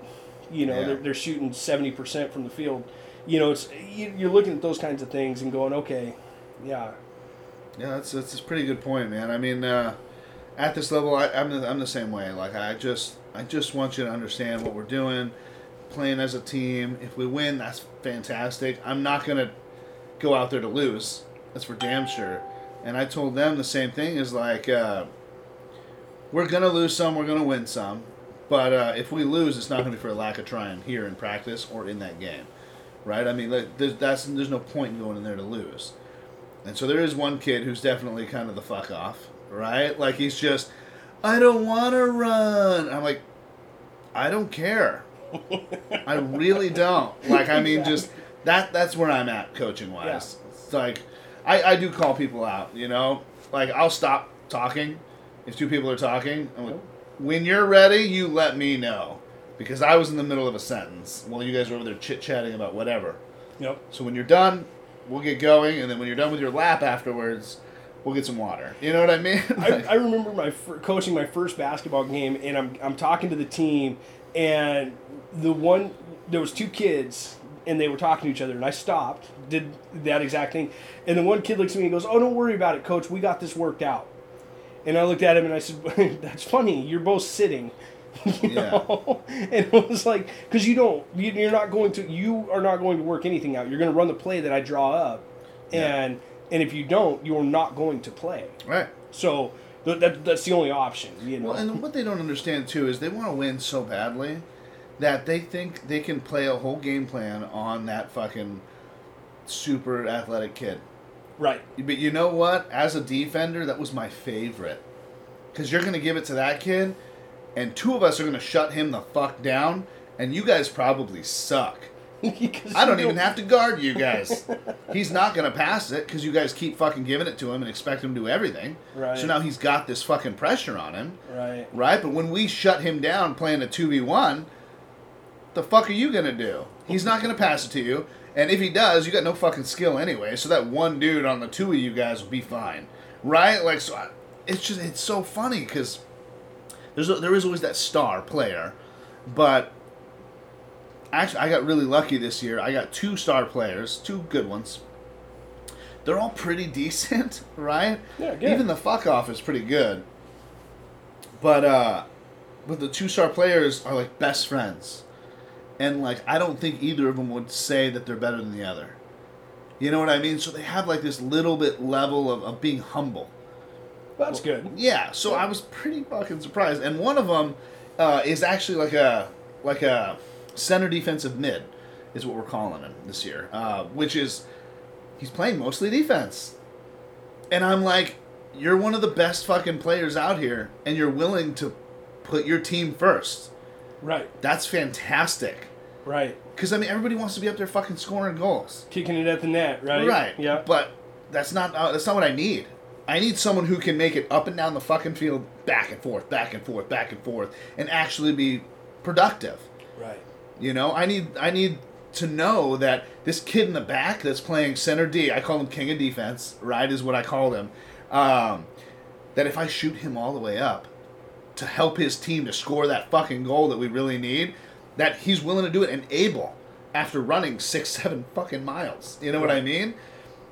You know, Yeah. they're, they're shooting seventy percent from the field. You know, it's you, you're looking at those kinds of things and going, okay, yeah, Yeah, that's that's a pretty good point, man. I mean, uh, at this level, I, I'm the, I'm the same way. Like, I just I just want you to understand what we're doing, playing as a team. If we win, that's fantastic. I'm not gonna go out there to lose. That's for damn sure. And I told them the same thing. Is like, uh, we're gonna lose some, we're gonna win some, but uh, if we lose, it's not gonna be for a lack of trying here in practice or in that game, right? I mean, like, there's, that's there's no point in going in there to lose. And so there is one kid who's definitely kind of the fuck off, right? Like he's just, I don't want to run. I'm like, I don't care. I really don't. Like I mean, just that. That's where I'm at coaching wise. It's like I, I do call people out. You know, like I'll stop talking if two people are talking. I'm like, oh. when you're ready, you let me know because I was in the middle of a sentence while you guys were over there chit chatting about whatever. Yep. So when you're done, we'll get going, and then when you're done with your lap afterwards, we'll get some water. You know what I mean? I, I remember my fir- coaching my first basketball game, and I'm I'm talking to the team, and the one there was two kids, and they were talking to each other, and I stopped, did that exact thing, and the one kid looks at me and goes, "Oh, don't worry about it, coach. We got this worked out." And I looked at him and I said, "That's funny. You're both sitting." you Yeah. know? And it was like, because you don't, you- you're not going to, you are not going to work anything out. You're going to run the play that I draw up, Yeah. and and if you don't, you're not going to play. right. So th- that, that's the only option, you know. Well, and what they don't understand too is they want to win so badly that they think they can play a whole game plan on that fucking super athletic kid. right. But you know what? As a defender, that was my favorite. Because you're going to give it to that kid, and two of us are going to shut him the fuck down, and you guys probably suck. I don't even have to guard you guys. he's not going to pass it because you guys keep fucking giving it to him and expect him to do everything. Right. So now he's got this fucking pressure on him, Right. right? But when we shut him down playing a 2v1, the fuck are you going to do? He's not going to pass it to you. And if he does, you got no fucking skill anyway. So that one dude on the two of you guys will be fine, right? Like, so I, it's just it's so funny because there's there is always that star player, but actually I got really lucky this year. I got two star players, two good ones. They're all pretty decent, right? Yeah, good. Even the fuck off is pretty good. But uh but the two star players are like best friends. And like I don't think either of them would say that they're better than the other. You know what I mean? So they have like this little bit level of, of being humble. That's good. Yeah, so I was pretty fucking surprised. And one of them uh, is actually like a like a center defensive mid, is what we're calling him this year. Uh, which is he's playing mostly defense, and I'm like, you're one of the best fucking players out here, and you're willing to put your team first. Right. That's fantastic. Right. Because I mean, everybody wants to be up there fucking scoring goals. Kicking it at the net. Right. Right. Yeah. But that's not uh, that's not what I need. I need someone who can make it up and down the fucking field, back and forth, back and forth, back and forth, and actually be productive. right. You know, I need I need to know that this kid in the back that's playing center D, I call him king of defense, right? Is what I call him. Um, that if I shoot him all the way up to help his team to score that fucking goal that we really need, that he's willing to do it and able after running six, seven fucking miles. You know what I mean?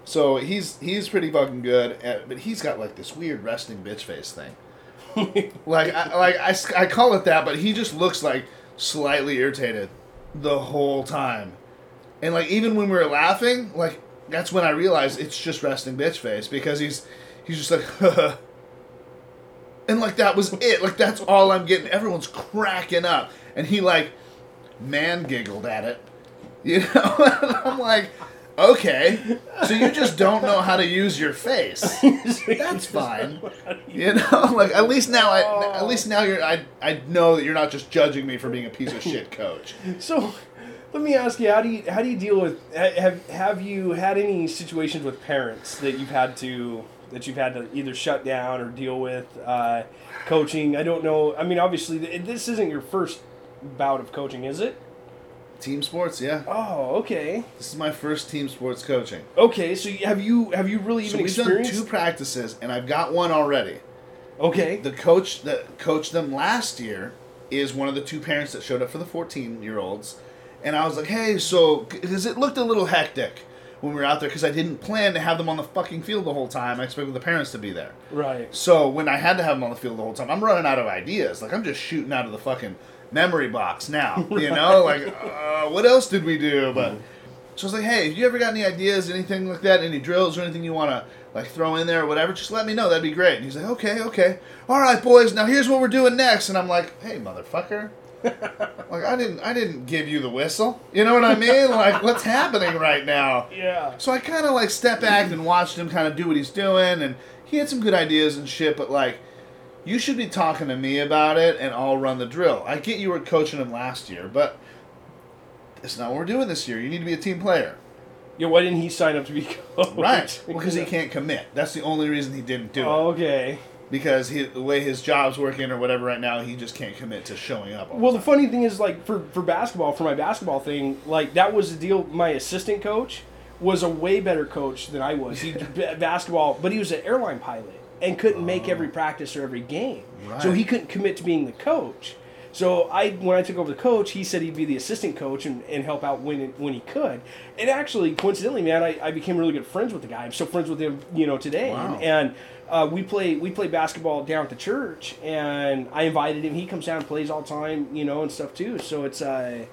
So he's he's pretty fucking good, at, but he's got like this weird resting bitch face thing. like I, like I, I call it that, but he just looks like slightly irritated the whole time, and like even when we were laughing, like that's when I realized it's just resting bitch face because he's he's just like. And like that was it. Like that's all I'm getting. Everyone's cracking up, and he like man giggled at it. You know, and I'm like, okay, so you just don't know how to use your face. That's fine. You know, like at least now, I at least now you're I I know that you're not just judging me for being a piece of shit coach. So, let me ask you: How do you how do you deal with have have you had any situations with parents that you've had to that you've had to either shut down or deal with uh, coaching? I don't know. I mean, obviously, this isn't your first bout of coaching, is it? Team sports, yeah. Oh, okay. This is my first team sports coaching. Okay, so have you have you really So even we've done two practices, and I've got one already. okay. The coach that coached them last year is one of the two parents that showed up for the 14 year olds. And I was like, hey, so, because it looked a little hectic when we were out there, because I didn't plan to have them on the fucking field the whole time. I expected the parents to be there. right. So when I had to have them on the field the whole time, I'm running out of ideas. Like, I'm just shooting out of the fucking memory box now. You know? like, uh, what else did we do? But, so I was like, hey, if you ever got any ideas, anything like that, any drills or anything you want to like throw in there or whatever, just let me know. That'd be great. And he's like, okay, okay. All right, boys. Now here's what we're doing next. And I'm like, hey, motherfucker. like I didn't, I didn't give you the whistle. You know what I mean? Like, what's happening right now? Yeah. So I kind of like step back and watched him kind of do what he's doing, and he had some good ideas and shit. But like, you should be talking to me about it, and I'll run the drill. I get you were coaching him last year, but it's not what we're doing this year. You need to be a team player. Yeah, why didn't he sign up to be coach? Right. Because he can't commit. That's the only reason he didn't do it. Okay. Because he, the way his job's working or whatever right now, he just can't commit to showing up. Well, the funny thing is, like for for basketball, for my basketball thing, like that was the deal. My assistant coach was a way better coach than I was. He b- basketball, but he was an airline pilot and couldn't make every practice or every game, so he couldn't commit to being the coach. So I, when I took over the coach, he said he'd be the assistant coach and, and help out when when he could. And actually, coincidentally, man, I, I became really good friends with the guy. I'm still friends with him, you know, today. Wow. And uh, we play we play basketball down at the church, and I invited him. He comes down and plays all the time, you know, and stuff too. So it's uh,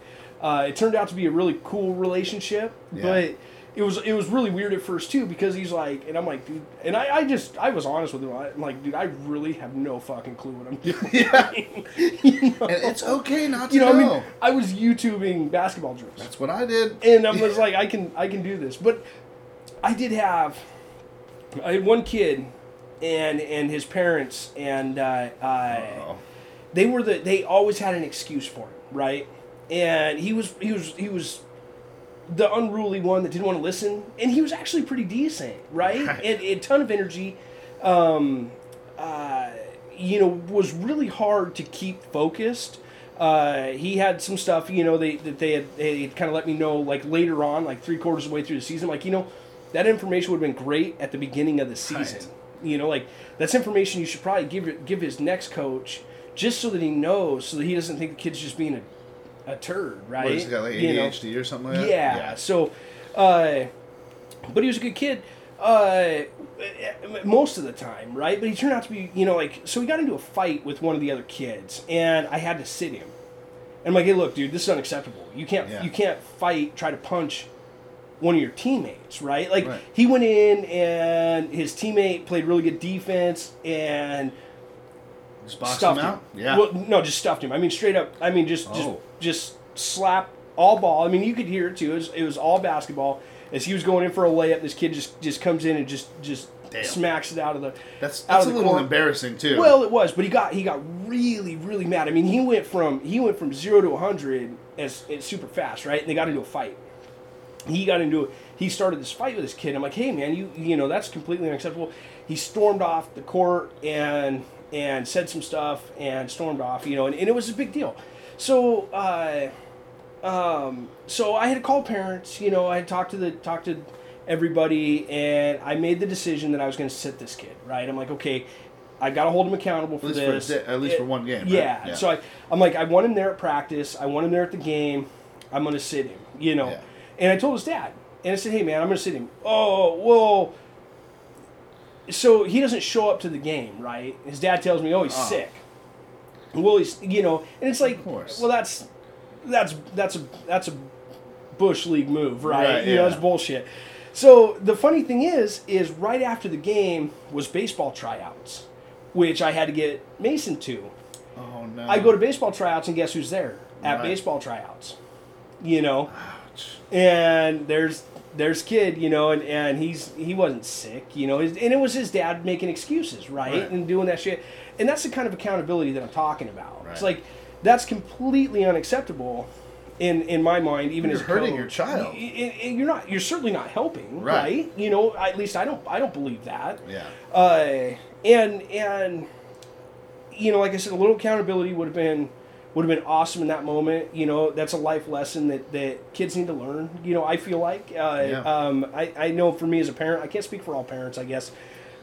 uh, it turned out to be a really cool relationship, Yeah. but. It was it was really weird at first too because he's like and I'm like dude and I, I just I was honest with him I'm like dude I really have no fucking clue what I'm doing Yeah. you know, and it's okay not to you know, know. I mean I was YouTubing basketball drills That's what I did. and I was like, I can I can do this. But I did have I had one kid and and his parents and uh, uh, they were the they always had an excuse for him, right? And he was he was he was the unruly one that didn't want to listen, and he was actually pretty decent, right? Right. And a ton of energy. Um, uh, you know, was really hard to keep focused. Uh, he had some stuff, you know, they that they had they kind of let me know like later on, like three quarters of the way through the season, like you know, that information would have been great at the beginning of the season. Right. You know, like that's information you should probably give give his next coach just so that he knows, so that he doesn't think the kid's just being a, a turd, right? What, has got like You know? ADHD or something like that? Yeah. So, uh, but he was a good kid. Uh, most of the time, right? But he turned out to be, you know, like so. He got into a fight with one of the other kids, and I had to sit him. And I'm like, hey, look, dude, this is unacceptable. You can't, Yeah. you can't fight, try to punch one of your teammates, right? Like Right. he went in, and his teammate played really good defense, and Just box him stuffed out? Yeah. Well, no, just stuffed him. I mean, straight up. I mean, just Oh. just just slap all ball. I mean, you could hear it too. It was, it was all basketball. As he was going in for a layup, this kid just just comes in and just just Damn. smacks it out of the. that's out that's a little court. embarrassing too. Well, it was, but he got he got really really mad. I mean, he went from he went from zero to hundred as, as super fast, right? And they got into a fight. He got into it. He started this fight with this kid. I'm like, hey man, you you know that's completely unacceptable. He stormed off the court and and said some stuff and stormed off, you know, and, and it was a big deal. So uh, um, so I had to call parents. You know, I had talked to the talked to everybody, and I made the decision that I was going to sit this kid. Right? I'm like, okay, I got to hold him accountable for At for this. di- at least It- for one game, right? Yeah. Yeah. So I, I'm like, I want him there at practice. I want him there at the game. I'm going to sit him. You know. Yeah. And I told his dad, and I said, hey man, I'm going to sit him. Oh well. So he doesn't show up to the game, right? His dad tells me, oh, he's Oh. sick. Well, he's you know, and it's like, course. well, that's that's that's a that's a bush league move, right? Right, you know, yeah. that's bullshit. So the funny thing is, is right after the game was baseball tryouts, which I had to get Mason to. oh no. I go to baseball tryouts, and guess who's there at Right. baseball tryouts? You know, Ouch. and there's there's kid, you know, and, and he's he wasn't sick, you know, his, and it was his dad making excuses, right? Right. and doing that shit, and that's the kind of accountability that I'm talking about. It's like that's completely unacceptable in in my mind. Even You're as hurting your child. Y- y- y- you're not. You're certainly not helping, Right. right? You know, at least I don't. I don't believe that. Yeah. Uh, and and you know, like I said, a little accountability would have been would have been awesome in that moment. You know, that's a life lesson that, that kids need to learn. You know, I feel like uh, Yeah. um, I I know for me as a parent, I can't speak for all parents, I guess.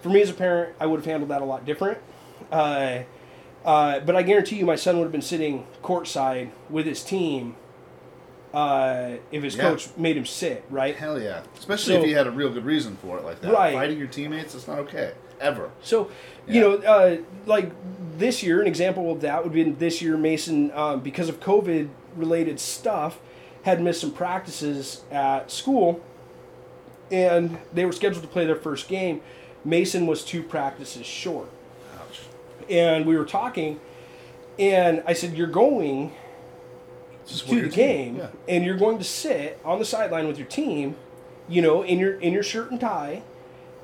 For me as a parent, I would have handled that a lot different. Uh, uh, but I guarantee you, my son would have been sitting courtside with his team uh, if his Yeah. coach made him sit. Right. Hell yeah. Especially So- if you had a real good reason for it like that. Right. Fighting your teammates, it's not okay. Ever. So, you know, uh, like this year, an example of that would be this year, Mason, um, because of COVID related stuff, had missed some practices at school, and they were scheduled to play their first game. Mason was two practices short, Ouch. and we were talking, and I said, "You're going to the game, Yeah. and you're going to sit on the sideline with your team, you know, in your in your shirt and tie,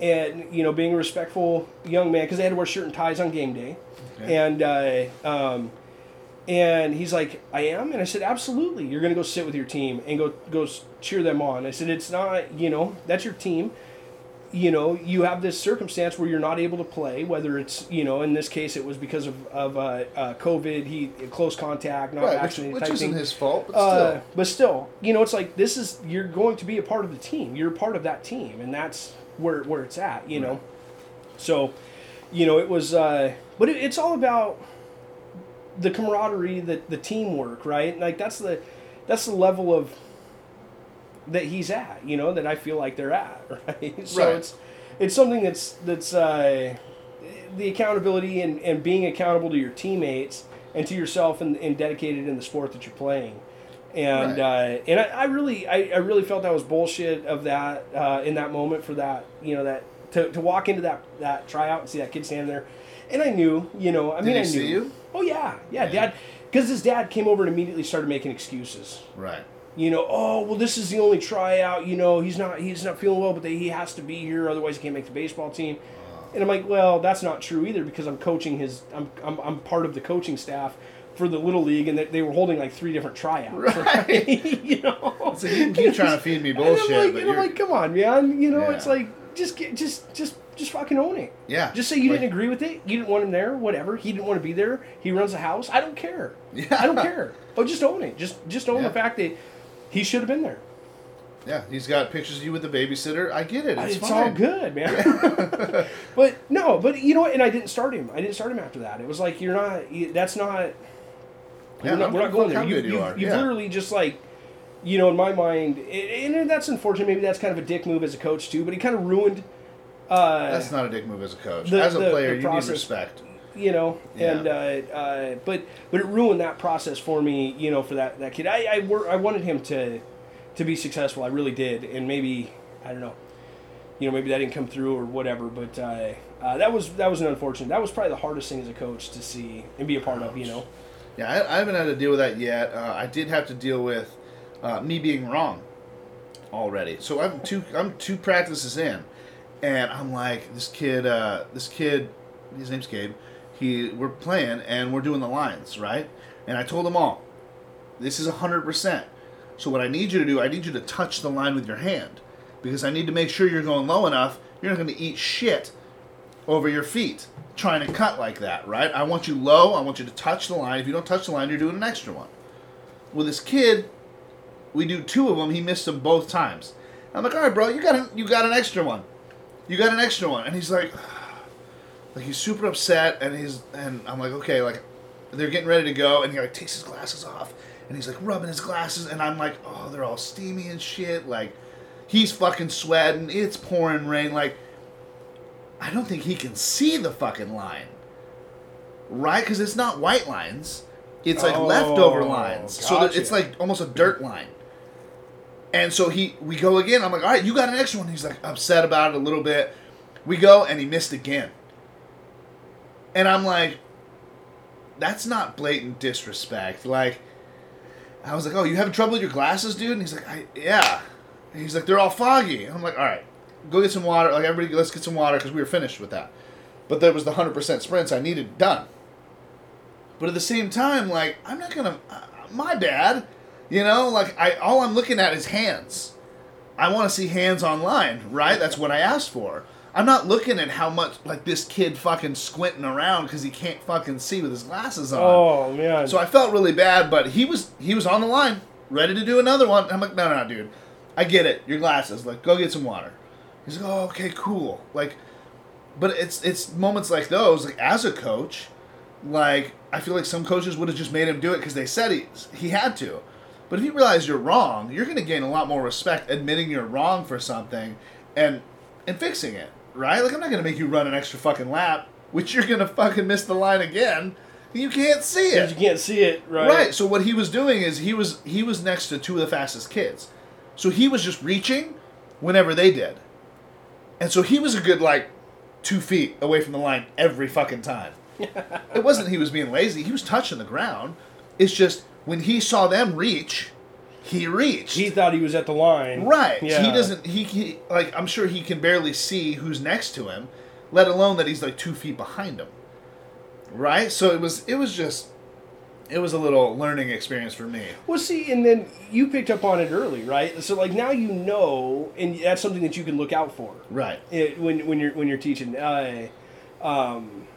and you know, being a respectful young man because they had to wear shirt and ties on game day, Okay. and uh, um, And he's like, I am, and I said, absolutely. You're gonna go sit with your team and go go cheer them on. I said, it's not, you know, that's your team. You know, you have this circumstance where you're not able to play. Whether it's, you know, in this case, it was because of of uh, uh, COVID, he close contact, not Right, which, vaccinated which isn't thing. his fault, but Uh, still. but still, you know, it's like this is you're going to be a part of the team. You're part of that team, and that's where where it's at. You know, Right. so you know it was, uh, but it, it's all about the camaraderie, the the teamwork, right? Like that's the that's the level of that he's at. You know, that I feel like they're at, right? So Right. it's it's something that's that's uh, the accountability and, and being accountable to your teammates and to yourself and, and dedicated in the sport that you're playing. And Right. uh, and I, I really I, I really felt that was bullshit of that uh, in that moment for that you know that to, to walk into that that tryout and see that kid standing there, and I knew you know I Did mean I knew see you? oh yeah yeah, Yeah. dad because his dad came over and immediately started making excuses Right. you know, oh well, this is the only tryout. You know, he's not he's not feeling well, but they, he has to be here, otherwise he can't make the baseball team. And I'm like, well, that's not true either because I'm coaching his. I'm I'm, I'm part of the coaching staff for the little league, and they, they were holding like three different tryouts. Right. you know, So you keep trying to feed me And I'm bullshit, like, but and I'm you're, like, come on, man. You know, Yeah. it's like just get just just just fucking own it. yeah. Just say you Like- didn't agree with it. You didn't want him there. Whatever. He didn't want to be there. He runs the house. I don't care. Yeah. I don't care. Oh, just own it. Just just own Yeah. the fact that he should have been there. Yeah, he's got pictures of you with the babysitter. I get it. It's, It's, all good, man. but no, but you know what? And I didn't start him. I didn't start him after that. It was like you're not. That's not. Yeah, we're not, we're not going there. You, you you, you've Yeah. literally just like, you know, in my mind, and and that's unfortunate. Maybe that's kind of a dick move as a coach too. But he kind of ruined. Uh, That's not a dick move as a coach. The- as a the- player, the you process. need respect. you know, Yeah. and uh, uh, but but it ruined that process for me, you know, for that that kid. I I, wor- I wanted him to to be successful. I really did, and maybe I don't know, you know, maybe that didn't come through or whatever. But uh, uh, that was that was an unfortunate. That was probably the hardest thing as a coach to see and be a part of. You know, Yeah, I, I haven't had to deal with that yet. Uh, I did have to deal with uh, me being wrong already. So I'm two I'm two practices in, and I'm like, this kid, uh, this kid, his name's Gabe. He we're playing and we're doing the lines right, and I told them all, this is hundred percent. So what I need you to do, I need you to touch the line with your hand, because I need to make sure you're going low enough. You're not going to eat shit over your feet trying to cut like that, right? I want you low. I want you to touch the line. If you don't touch the line, you're doing an extra one. With this kid, we do two of them. He missed them both times. I'm like, all right, bro, you got an, you got an extra one. You got an extra one, and he's like, like he's super upset, and he's and I'm like, okay, like they're getting ready to go, and he like takes his glasses off, and he's like rubbing his glasses, and I'm like, oh, they're all steamy and shit. Like he's fucking sweating. It's pouring rain. Like I don't think he can see the fucking line. Right? Because it's not white lines. It's like Oh, leftover lines. So it's like almost a dirt line. And so he, we go again. I'm like, all right, you got an extra one. He's like upset about it a little bit. We go and he missed again. And I'm like, that's not blatant disrespect. Like, I was like, oh, you having trouble with your glasses, dude? And he's like, I, yeah. And he's like, they're all foggy. And I'm like, all right, go get some water. Like, everybody, let's get some water because we were finished with that. But there was the 100% sprints I needed done. But at the same time, like, I'm not to, uh, my bad. You know, like, I all I'm looking at is hands. I want to see hands online, right? That's what I asked for. I'm not looking at how much, like, this kid fucking squinting around because he can't fucking see with his glasses on. oh man, So I felt really bad, but he was he was on the line, ready to do another one. I'm like, no, no, no, dude, I get it. Your glasses, like, go get some water. He's like, oh, okay, cool. Like, but it's it's moments like those, like as a coach, like I feel like some coaches would have just made him do it because they said he he had to. But if you realize you're wrong, you're going to gain a lot more respect admitting you're wrong for something, and and fixing it, right? Like I'm not going to make you run an extra fucking lap, which you're going to fucking miss the line again. You can't see it. you can't see it, right? Right. So what he was doing is he was he was next to two of the fastest kids, so he was just reaching whenever they did, and so he was a good like two feet away from the line every fucking time. it wasn't he was being lazy; he was touching the ground. It's just when he saw them reach, he reached. He thought he was at the line, Right. Yeah. He doesn't. He, he like. I'm sure he can barely see who's next to him, let alone that he's like two feet behind him. Right. So it was. It was just. It was a little learning experience for me. Well, see, and then you picked up on it early, right? So like now you know, and that's something that you can look out for. Right. It, when when you're when you're teaching. Uh, um,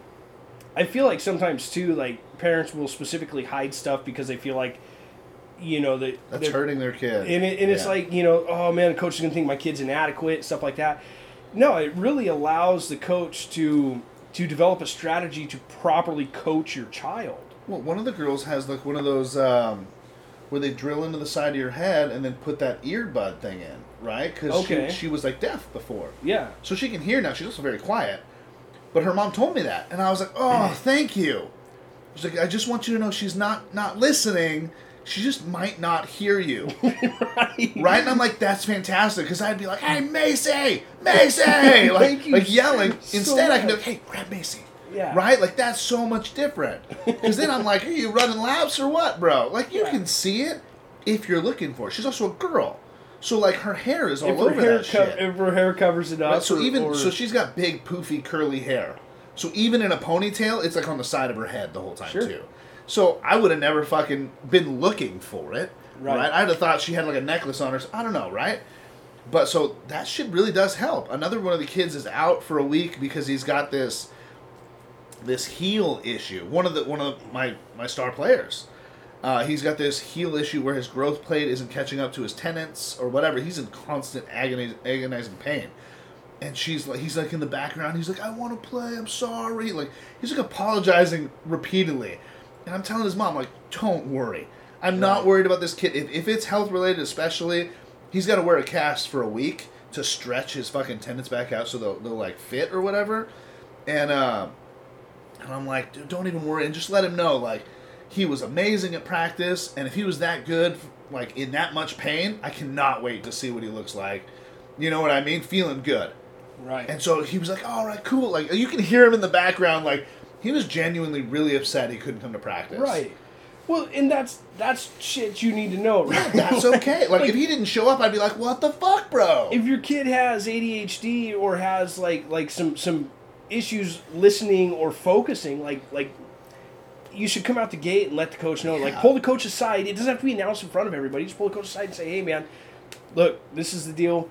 I feel like sometimes too, like parents will specifically hide stuff because they feel like, you know, that That's hurting their kid. and, it, and it's like you know oh man the coach is going to think my kid's inadequate stuff like that no it really allows the coach to to develop a strategy to properly coach your child Well, one of the girls has like one of those um, where they drill into the side of your head and then put that earbud thing in, right? Because Okay. she, she was like deaf before, yeah so she can hear now. She's also very quiet, but her mom told me that, and I was like, oh, thank you. She's like, I just want you to know she's not not listening. She just might not hear you, right right? And I'm like, that's fantastic because I'd be like, hey, Macy, Macy, like, like yelling. so Instead, I can be like, hey, grab Macy. Yeah. Right? Like that's so much different. Because then I'm like, are you running laps or what, bro? Like you can see it if you're looking for it. She's also a girl, so like her hair is all if her, over hair that co- shit. if her hair covers it up Right? So or- even or- so, she's got big, poofy, curly hair. So even in a ponytail, it's like on the side of her head the whole time Sure. too. So I would have never fucking been looking for it. Right. Right. I'd have thought she had like a necklace on her. So I don't know. Right. But so that shit really does help. Another one of the kids is out for a week because he's got this this heel issue. One of the one of my my star players. Uh, he's got this heel issue where his growth plate isn't catching up to his tendons or whatever. He's in constant agoniz- agonizing pain. And she's like, he's like in the background. He's like, I want to play. I'm sorry. Like he's like apologizing repeatedly. And I'm telling his mom, like, don't worry. I'm not worried about this kid. If, if it's health related, especially, he's got to wear a cast for a week to stretch his fucking tendons back out so they'll, they'll like fit or whatever. And uh, and I'm like, dude, don't even worry, and just let him know, like, he was amazing at practice, and if he was that good, like in that much pain, I cannot wait to see what he looks like. You know what I mean? Feeling good. right And so he was like, all right, cool. Like you can hear him in the background, like he was genuinely really upset he couldn't come to practice. right well and that's that's shit you need to know right That's okay. Like, if he didn't show up, I'd be like, what the fuck, bro? if your kid has ADHD or has like like some some issues listening or focusing, like like you should come out the gate and let the coach know. Like pull the coach aside. It doesn't have to be announced in front of everybody. Just pull the coach aside and say, "Hey, man, look, this is the deal.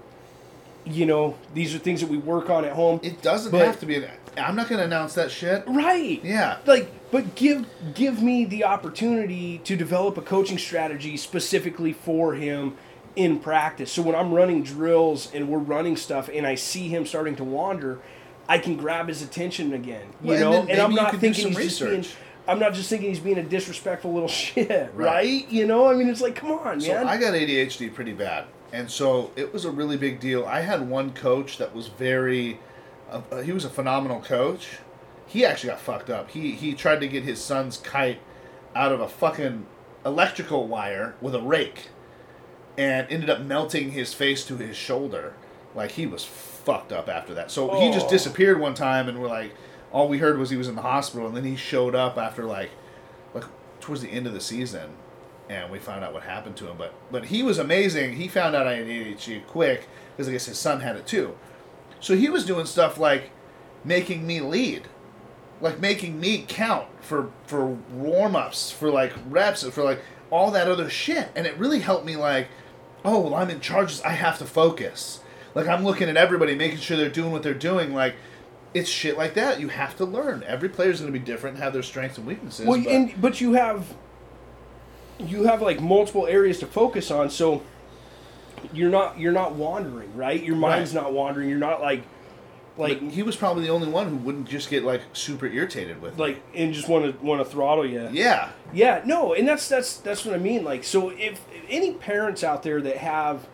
You know, these are things that we work on at home." it doesn't But- have to be. An, I'm not going to announce that shit. Right. Yeah. Like, but give give me the opportunity to develop a coaching strategy specifically for him in practice. So when I'm running drills and we're running stuff and I see him starting to wander, I can grab his attention again. You Well, know, then and, I'm not thinking he's just being. I'm not just thinking he's being a disrespectful little shit, right? Right. You know, I mean, it's like, come on, So man. I got ADHD pretty bad, and so it was a really big deal. I had one coach that was very, uh, uh, he was a phenomenal coach. He actually got fucked up. He he tried to get his son's kite out of a fucking electrical wire with a rake, and ended up melting his face to his shoulder. Like he was fucked up after that. So he just Oh. disappeared one time, and we're like, all we heard was he was in the hospital, and then he showed up after like, like towards the end of the season, and we found out what happened to him. But but he was amazing. He found out I had ADHD quick because I guess his son had it too. So he was doing stuff like making me lead, like making me count for for warm ups, for like reps, for like all that other shit, and it really helped me. Like, oh well, I'm in charge. I have to focus. Like I'm looking at everybody, making sure they're doing what they're doing. Like. It's shit like that. You have to learn. Every player's going to be different, and have their strengths and weaknesses. Well, but- and but you have you have like multiple areas to focus on, so you're not you're not wandering, right? Your mind's Right. not wandering. You're not like like Like he was probably the only one who wouldn't just get like super irritated with. it. like and just want to want to throttle you. yeah, Yeah, no, and that's that's that's what I mean. Like, so if any parents out there that have,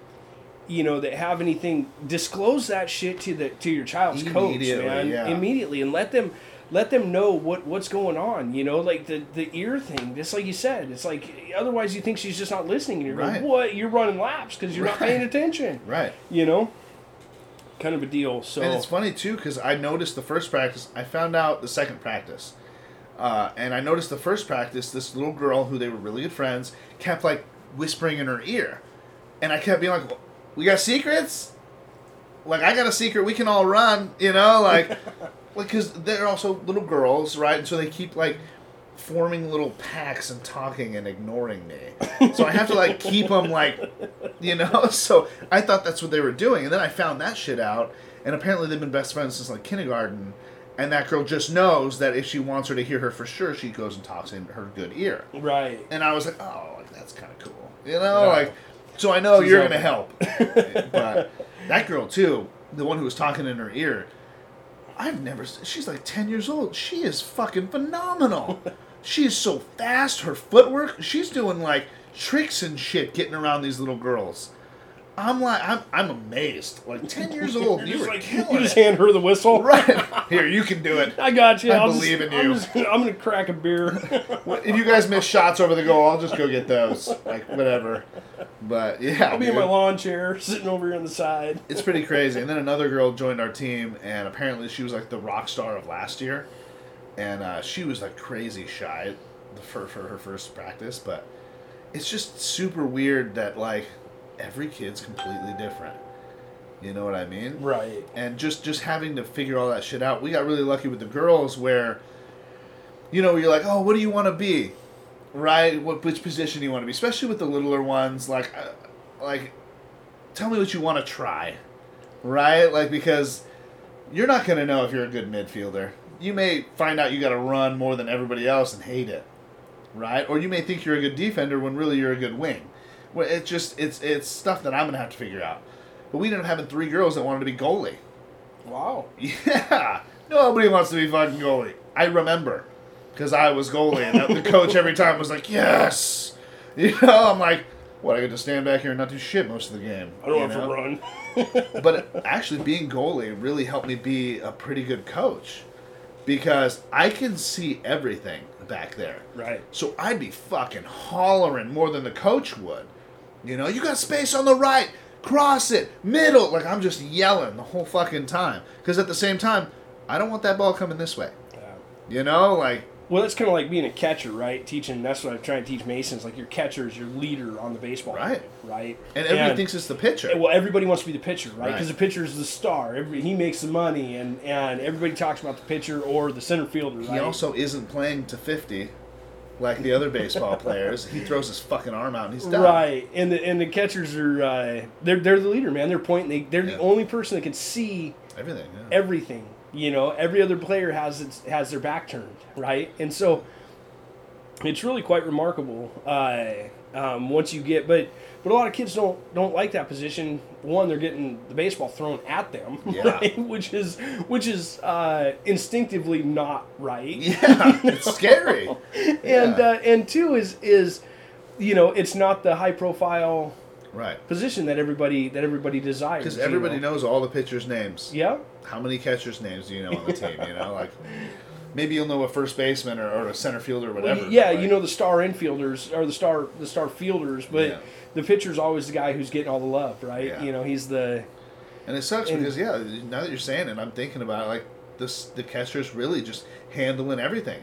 you know, that have anything, disclose that shit to the to your child's coach, Immediately, man, yeah. immediately, and let them let them know what what's going on. You know, like the the ear thing. Just like you said, it's like otherwise you think she's just not listening, and you're Right. like, what? You're running laps because you're not paying attention. right. You know, kind of a deal. So And it's funny too because I noticed the first practice. I found out the second practice, uh, and I noticed the first practice. This little girl who they were really good friends kept like whispering in her ear, and I kept being like, "We got secrets." Like I got a secret. We can all run. You know, like, like because they're also little girls, right? And so they keep like forming little packs and talking and ignoring me. So I have to like keep them like, you know. So I thought that's what they were doing, and then I found that shit out, and apparently they've been best friends since like kindergarten. And that girl just knows that if she wants her to hear her for sure, she goes and talks in her good ear. Right. And I was like, oh, like, that's kind of cool, you know, like. So I know She's you're gonna help, but that girl too, the one who was talking in her ear, I've never. She's like ten years old. She is fucking phenomenal. she is so fast. Her footwork. She's doing like tricks and shit, getting around these little girls. I'm like, I'm, I'm amazed. Like ten years old, you Just were like, killing you just it. hand her the whistle. Right here, you can do it. I got you. I I'll believe just, in I'm, you. just, I'm gonna crack a beer. If you guys miss shots over the goal, I'll just go get those. Like whatever. But yeah, I'll be in my lawn chair, sitting over here on the side. it's pretty crazy. And then another girl joined our team, and apparently she was like the rock star of last year, and uh, she was like crazy shy for for her first practice. But it's just super weird that like every kid's completely different. You know what I mean? Right. and just just having to figure all that shit out. We got really lucky with the girls where, you know, you're like, oh, what do you want to be, right? What which position do you want to be? Especially with the littler ones, like, uh, like, tell me what you want to try, right? Like because you're not gonna know if you're a good midfielder. You may find out you got to run more than everybody else and hate it, right? Or you may think you're a good defender when really you're a good wing. Well, it's just it's it's stuff that I'm gonna have to figure out. But we ended up having three girls that wanted to be goalie. Wow. Yeah, nobody wants to be fucking goalie. I remember because I was goalie, and the coach every time was like, "Yes," you know. I'm like, "What? I get to stand back here and not do shit most of the game." I don't you have to know? run. But actually, being goalie really helped me be a pretty good coach because I can see everything back there. Right. So I'd be fucking hollering more than the coach would. You know, you got space on the right, cross it, middle. Like I'm just yelling the whole fucking time. Because at the same time, I don't want that ball coming this way. Yeah. You know, like Well, that's kind of like being a catcher, right? Teaching that's what I'm trying to teach Masons. Like your catcher is your leader on the baseball, Right. field, Right. and everybody thinks it's the pitcher. Well, everybody wants to be the pitcher, right? Right. Because the pitcher is the star. Every, he makes the money, and, and everybody talks about the pitcher or the center fielder, right? He also isn't playing to 50 like the other baseball players. He throws his fucking arm out and he's done. Right, and the and the catchers are uh, they're they're the leader, man. They're pointing. They, they're Yeah. the only person that can see Everything. Yeah. everything. You know, every other player has its, has their back turned, right? And so it's really quite remarkable uh, um, once you get. But but a lot of kids don't don't like that position. One, they're getting the baseball thrown at them, Yeah. right? which is which is uh, instinctively not right. yeah, it's scary. And Yeah. uh, and two is is you know it's not the high profile Right. position that everybody that everybody desires. Because you everybody know? knows all the pitchers' names. Yeah. How many catchers' names do you know on the team? You know, like maybe you'll know a first baseman or, or a center fielder or Well, whatever. yeah, but, you know the star infielders or the star the star fielders, but Yeah. the pitcher's always the guy who's getting all the love, right? Yeah. You know, he's the And it sucks and- because yeah, now that you're saying it, I'm thinking about it, like this. The catcher's really just handling everything.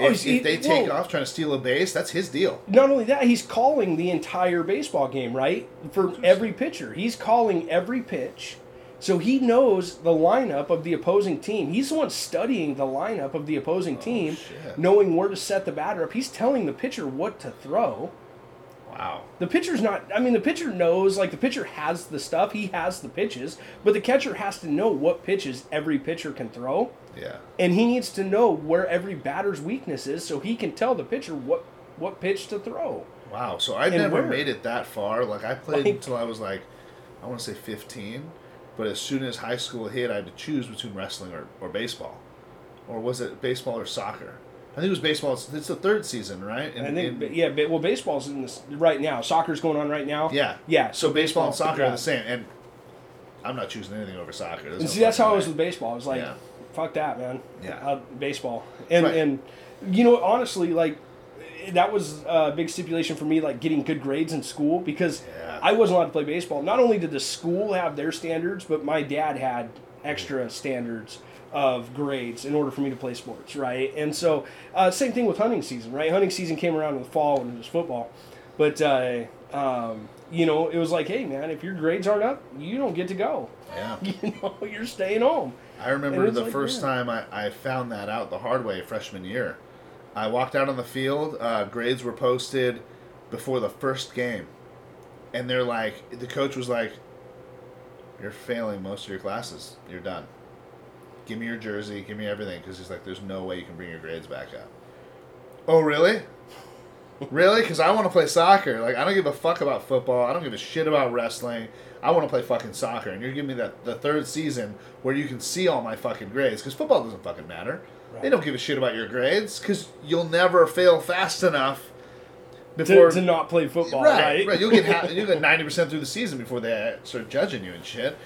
Oh, If, he's- if they take whoa. off trying to steal a base, that's his deal. not only that, he's calling the entire baseball game, right? For every pitcher. He's calling every pitch. So he knows the lineup of the opposing team. He's the one studying the lineup of the opposing oh, team, Oh, shit. knowing where to set the batter up. He's telling the pitcher what to throw. Wow. The pitcher's not. I mean, the pitcher knows. Like the pitcher has the stuff. He has the pitches, but the catcher has to know what pitches every pitcher can throw, Yeah. and he needs to know where every batter's weakness is, so he can tell the pitcher what what pitch to throw. Wow. So I never where? made it that far. Like I played Like- until I was like, I want to say 15. But as soon as high school hit, I had to choose between wrestling or, or baseball, or was it baseball or soccer? I think it was baseball. It's, it's the third season, right? In- I think, in- yeah, well, baseball's in this right now. Soccer's going on right now. yeah. yeah. So baseball and soccer yeah. are the same, and I'm not choosing anything over soccer. There's And no see, that's how I was with baseball. I was like, Yeah. fuck that, man. Yeah. Uh, baseball. And Right. and you know, honestly, like that was a big stipulation for me, like getting good grades in school because Yeah. I wasn't allowed to play baseball. Not only did the school have their standards, but my dad had extra standards of grades in order for me to play sports, right? And so, uh, same thing with hunting season, right? Hunting season came around in the fall when it was football, but uh, um, you know, it was like, hey, man, if your grades aren't up, you don't get to go. Yeah. You know, you're staying home. I remember the like, first yeah. time I, I found that out the hard way freshman year. I walked out on the field. Uh, grades were posted before the first game, and they're like, the coach was like, "You're failing most of your classes. You're done. Give me your jersey. Give me everything." Because he's like, "There's no way you can bring your grades back up." Oh really? really? Because I want to play soccer. Like I don't give a fuck about football. I don't give a shit about wrestling. I want to play fucking soccer, and you're giving me that the third season where you can see all my fucking grades. Because football doesn't fucking matter. They don't give a shit about your grades because you'll never fail fast enough To, before. to not play football, right, right? right. You'll get ha- you'll get ninety percent through the season before they start judging you and shit.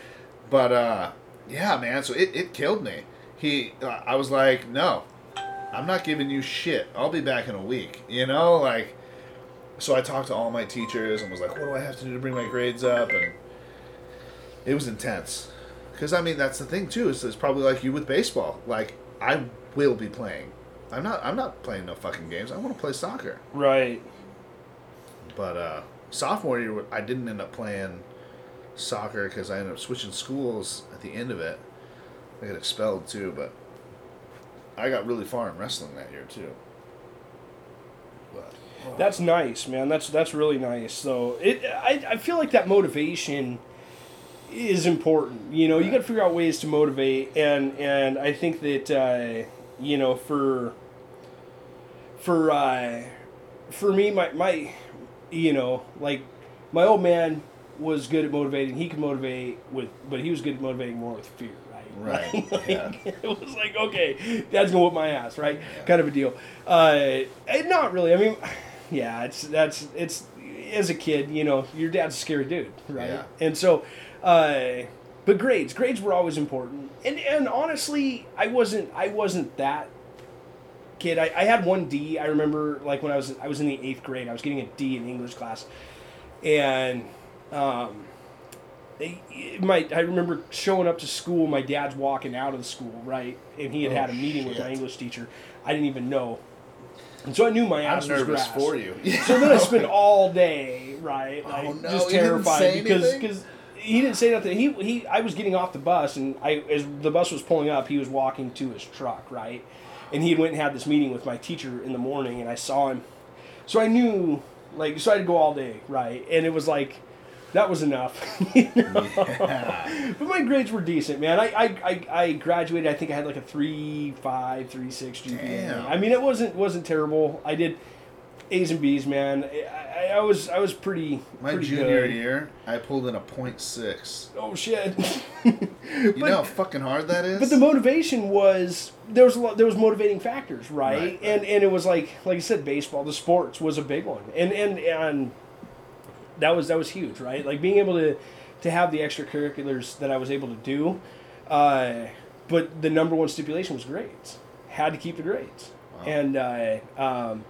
But uh, yeah, man. So it, it killed me. He, uh, I was like, no, I'm not giving you shit. I'll be back in a week. You know, like. So I talked to all my teachers and was like, what do I have to do to bring my grades up? And it was intense. Because I mean, that's the thing too. Is it's probably like you with baseball. Like I will be playing. I'm not. I'm not playing no fucking games. I want to play soccer. Right. But uh, sophomore year, I didn't end up playing soccer because I ended up switching schools at the end of it. I got expelled too, but I got really far in wrestling that year too. But That's nice, man. That's that's really nice. So it, I, I feel like that motivation is important. You know, you got to figure out ways to motivate, and and I think that uh, you know for for uh, for me, my my you know like my old man was good at motivating. He could motivate with, but he was good at motivating more with fear, right? Right, Like, yeah. It was like, okay, dad's gonna whip my ass, right? Kind of a deal. Uh, not really. I mean, yeah, it's that's it's as a kid, you know, your dad's a scary dude, right? Yeah. And so, uh, but grades, grades were always important. And and honestly, I wasn't I wasn't that kid. I, I had one D. I remember like when I was I was in the eighth grade. I was getting a D in English class, and um, my I remember showing up to school. My dad's walking out of the school, right, and he had Oh, had a meeting with my. English teacher. I didn't even know, and so I knew my I'm ass was nervous grass. for you. So then I spent all day, right, Oh, like no, just terrified because because he didn't say nothing. He he I was getting off the bus and I as the bus was pulling up, he was walking to his truck, right, and he went and had this meeting with my teacher in the morning, and I saw him, so I knew like so I had to go all day, right, and it was like. That was enough. you know? Yeah. But my grades were decent, man. I, I, I, I graduated. I think I had like a three five, three six GPA. Damn. I mean, it wasn't wasn't terrible. I did A's and B's, man. I, I, I was I was pretty. My pretty junior good. year, I pulled in a .6. Oh shit. You but, know how fucking hard that is. but the motivation was there was a lot, there was motivating factors, right? Right, right. And and it was like like I said, baseball, the sports was a big one, and and and that was that was huge, right? Like being able to to have the extracurriculars that I was able to do, uh, but the number one stipulation was grades. Had to keep the grades, Wow. and uh, um,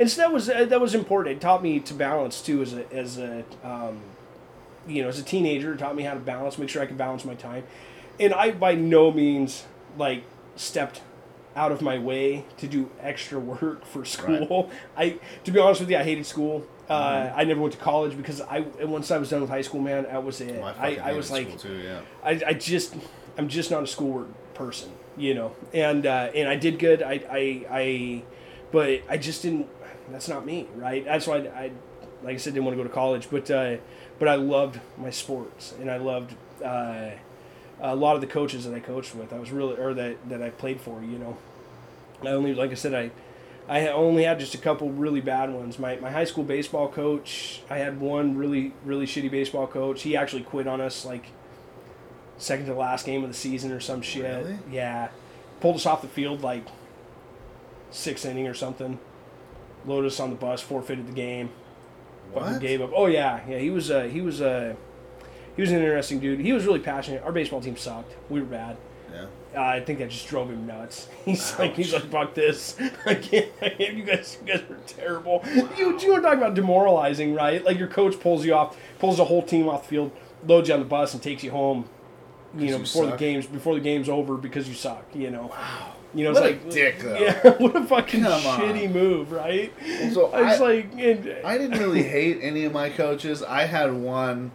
and so that was uh, that was important. It taught me to balance too as a as a um, you know as a teenager. It taught me how to balance, make sure I could balance my time, and I by no means like stepped out of my way to do extra work for school. I, to be honest with you, I hated school. Uh, Mm-hmm. I never went to college because I once I was done with high school, man, I was it. Well, I, fucking I was like, too, yeah. I, I just I'm just not a schoolwork person, you know. And uh, and I did good. I, I I but I just didn't. That's not me, right? That's why I, I like I said didn't want to go to college, but uh, but I loved my sports and I loved uh, a lot of the coaches that I coached with. I was really or that that I played for, you know. I only like I said I. I only had just a couple really bad ones. My, my high school baseball coach, I had one really really shitty baseball coach. He actually quit on us like second to last game of the season or some shit. Really? Yeah, pulled us off the field like sixth inning or something. Loaded us on the bus, forfeited the game. Fucking What? gave up. Oh yeah, yeah. He was uh, he was uh, he was an interesting dude. He was really passionate. Our baseball team sucked. We were bad. Yeah. Uh, I think that just drove him nuts. He's like, he's like, fuck this. I can't, I can't. You guys, you guys are terrible. You, you want to talk about demoralizing, right? Like your coach pulls you off, pulls the whole team off the field, loads you on the bus, and takes you home. You know, you before the games, before the game's over because you suck. You know. Wow. You know, it's What a like dick, though. Yeah, what a fucking Come on. shitty move, right? So I was I- like, and, I didn't really hate any of my coaches. I had one,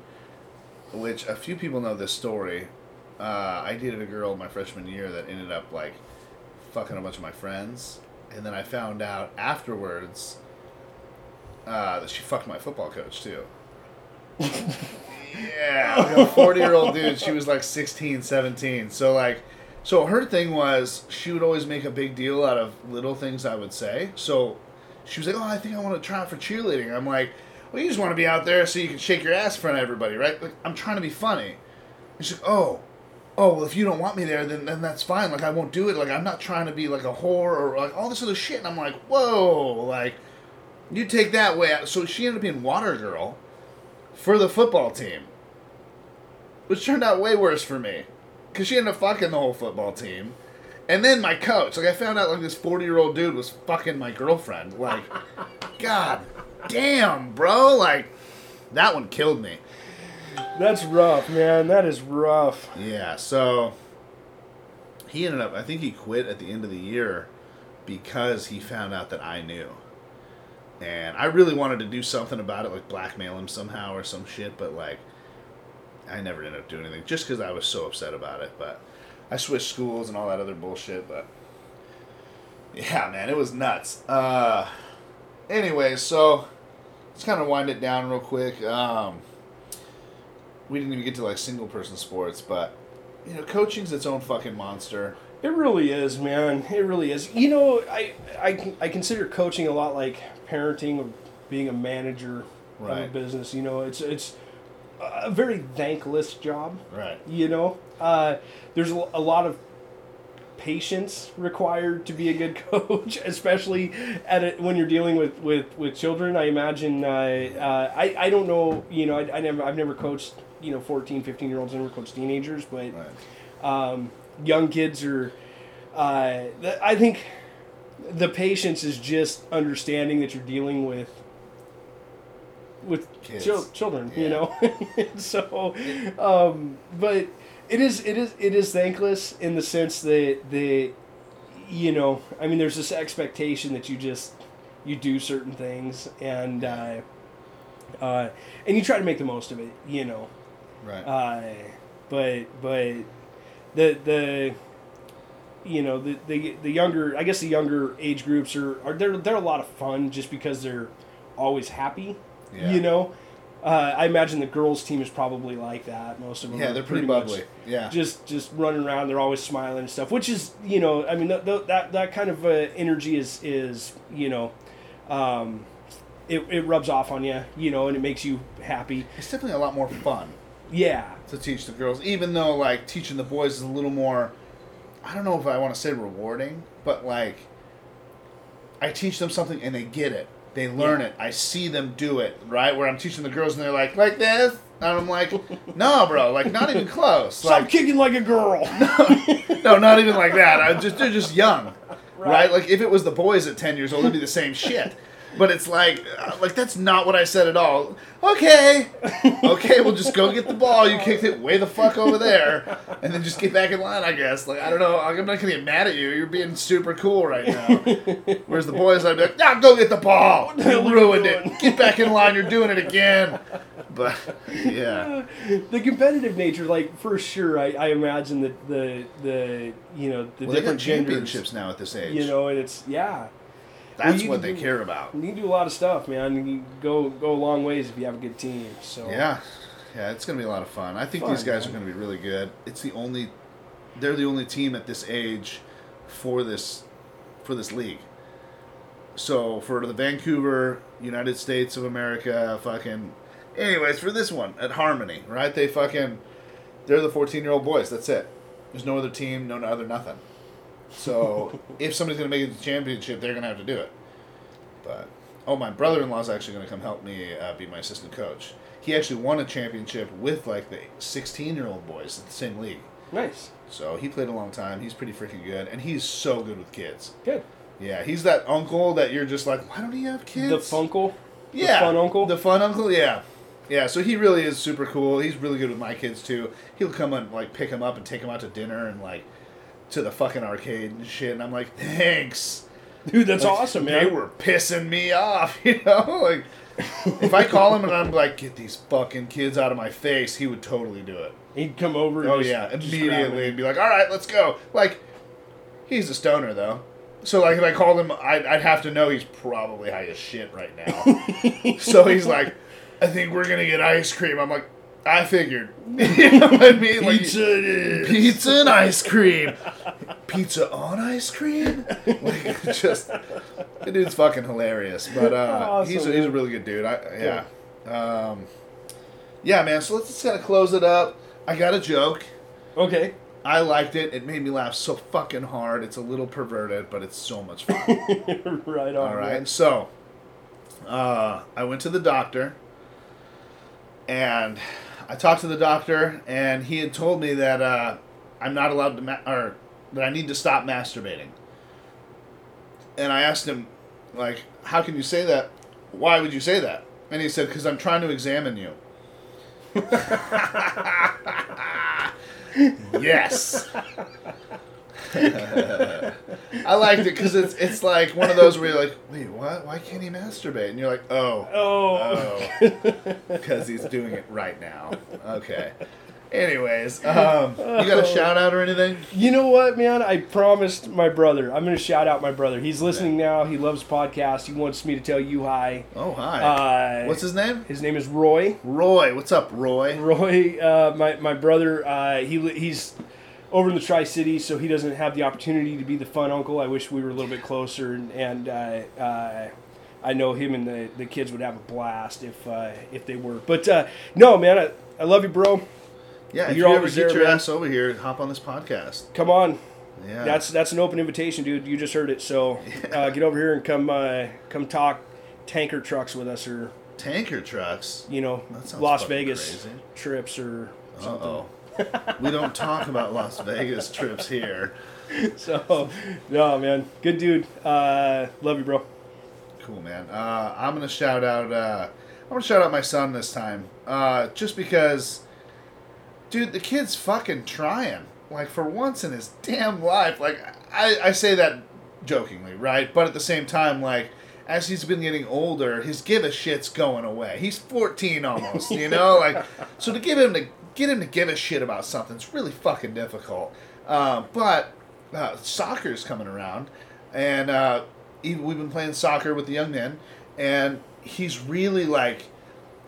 which a few people know this story. Uh, I dated a girl my freshman year that ended up like fucking a bunch of my friends, and then I found out afterwards uh, that she fucked my football coach too. yeah, like a 40 year old dude. She was like 16, 17. So, like, so her thing was she would always make a big deal out of little things I would say. So she was like, Oh, I think I want to try out for cheerleading. I'm like, Well, you just want to be out there so you can shake your ass in front of everybody, right? Like, I'm trying to be funny. And she's like, Oh, oh, well, if you don't want me there, then, then that's fine. Like, I won't do it. Like, I'm not trying to be like a whore or like all this other shit. And I'm like, Whoa, like, you take that way out. So she ended up being water girl for the football team, which turned out way worse for me because she ended up fucking the whole football team. And then my coach, like I found out, like this forty-year-old dude was fucking my girlfriend. Like, God damn, bro, like that one killed me. That's rough, man. That is rough. Yeah, so he ended up. I think he quit at the end of the year because he found out that I knew, and I really wanted to do something about it, like blackmail him somehow or some shit. But like, I never ended up doing anything just because I was so upset about it. But I switched schools and all that other bullshit. But yeah, man, it was nuts. Uh, anyway, so let's kind of wind it down real quick. Um, we didn't even get to like single person sports, but you know, coaching's its own fucking monster. It really is, man. It really is. You know, I I, I consider coaching a lot like parenting or being a manager of a business. You know, it's it's a very thankless job. Right. You know, uh, there's a lot of patience required to be a good coach, especially at a, when you're dealing with, with, with children. I imagine. Uh, uh, I I don't know. You know, I, I never I've never coached. You know, 14, 15 year olds. I never coached teenagers, but Right. um, young kids are. Uh, I think the patience is just understanding that you're dealing with with chil- children. You know, so. Um, but it is it is it is thankless in the sense that the you know I mean there's this expectation that you just you do certain things and uh, uh, and you try to make the most of it. You know. Right. Uh, but but the the you know the, the the younger I guess the younger age groups are, are they're they're a lot of fun just because they're always happy. Yeah. You know, uh, I imagine the girls team is probably like that. Most of them. yeah, they're pretty, much bubbly. Yeah. Just just running around, they're always smiling and stuff. Which is you know I mean th- th- that that kind of uh, energy is is you know. Um, it, it rubs off on you, you know, and it makes you happy. it's definitely a lot more fun Yeah, to teach the girls, even though like teaching the boys is a little more. I don't know if I want to say rewarding, but like, I teach them something and they get it. They learn Yeah. it. I see them do it. Right where I'm teaching the girls and they're like, like this, and I'm like, no, bro, like not even close. Stop Like, kicking like a girl. no, not even like that. I just they're just young, right. Right. Like if it was the boys at ten years old, it'd be the same shit. But it's like, uh, like that's not what I said at all. Okay, okay, we'll just go get the ball. You kicked it way the fuck over there, and then just get back in line. I guess. Like I don't know. I'm not gonna get mad at you. You're being super cool right now. Whereas the boys, I'd be like, nah, go get the ball. You ruined it. Get back in line. You're doing it again. But yeah, the competitive nature, like for sure, I, I imagine that the the you know the well, different genders, championships now at this age. you know, and it's yeah. That's what they do- care about. You can do a lot of stuff, man. You can go go a long ways if you have a good team. So Yeah, yeah, it's gonna be a lot of fun. I think Fun, these guys man. are gonna be really good. It's the only, they're the only team at this age, for this, for this league. So for the Vancouver, United States of America, fucking, anyways, for this one at Harmony, right? They fucking, they're the fourteen-year-old boys. That's it. There's no other team, no other nothing. So if somebody's gonna make it to the championship, they're gonna have to do it. But oh, my brother-in-law's actually gonna come help me uh, be my assistant coach. He actually won a championship with like the 16-year-old boys in the same league. nice, So he played a long time. He's pretty freaking good, and he's so good with kids. good. Yeah, he's that uncle that you're just like, why don't he have kids? The funkle, yeah, The fun uncle? the fun uncle. Yeah, yeah. So he really is super cool. He's really good with my kids too. He'll come and like pick them up and take them out to dinner and like to the fucking arcade and shit. And I'm like, thanks. dude, that's Like, awesome, man. They were pissing me off, you know. Like, if I call him and I'm like, get these fucking kids out of my face, he would totally do it. He'd come over. And Oh just- yeah, immediately and be like, all right, let's go. Like, he's a stoner though. So like if I called him, I'd, I'd have to know he's probably high as shit right now. so he's like, I think we're gonna get ice cream. I'm like, I figured. you know what I mean? Like, Pizza it is. pizza and ice cream. Pizza on ice cream? Like just the dude's fucking hilarious. But uh, Awesome, he's a, he's a really good dude. I yeah. Um, yeah, man. So let's just kind of close it up. I got a joke. Okay. I liked it. It made me laugh so fucking hard. It's a little perverted, but it's so much fun. right on. All man. So, uh, I went to the doctor, and I talked to the doctor, and he had told me that uh, I'm not allowed to, ma- or that I need to stop masturbating. And I asked him, like, how can you say that? Why would you say that? And he said, because I'm trying to examine you. yes. I liked it because it's it's like one of those where you're like, wait, what? Why can't he masturbate? And you're like, oh, Oh. oh, because he's doing it right now. Okay. Anyways, um, you got a shout out or anything? You know what, man? I promised my brother. I'm going to shout out my brother. He's listening now. He loves podcasts. He wants me to tell you hi. Oh, hi. Uh, What's his name? His name is Roy. Roy. What's up, Roy? Roy, uh, my my brother. Uh, he he's over in the Tri Cities, so he doesn't have the opportunity to be the fun uncle. I wish we were a little bit closer, and, and uh, uh, I know him and the, the kids would have a blast if uh, if they were. But uh, no, man, I, I love you, bro. Yeah, if You're you ever get there, your man. ass over here, and hop on this podcast. Come on, Yeah. that's that's an open invitation, dude. You just heard it, so uh, get over here and come uh, come talk tanker trucks with us, or tanker trucks. you know, Las Vegas crazy. trips or something. oh. We don't talk about Las Vegas trips here. So, no, man, good dude. Uh, love you, bro. Cool, man. Uh, I'm gonna shout out. Uh, I'm gonna shout out my son this time, uh, just because, dude, the kid's fucking trying. Like for once in his damn life. Like I, I say that jokingly, right? But at the same time, like as he's been getting older, his give a shit's going away. He's 14 almost, you know. Like so to give him to get him to give a shit about something It's really fucking difficult. Uh, but uh, soccer's coming around, and uh, he, we've been playing soccer with the young men, and he's really like,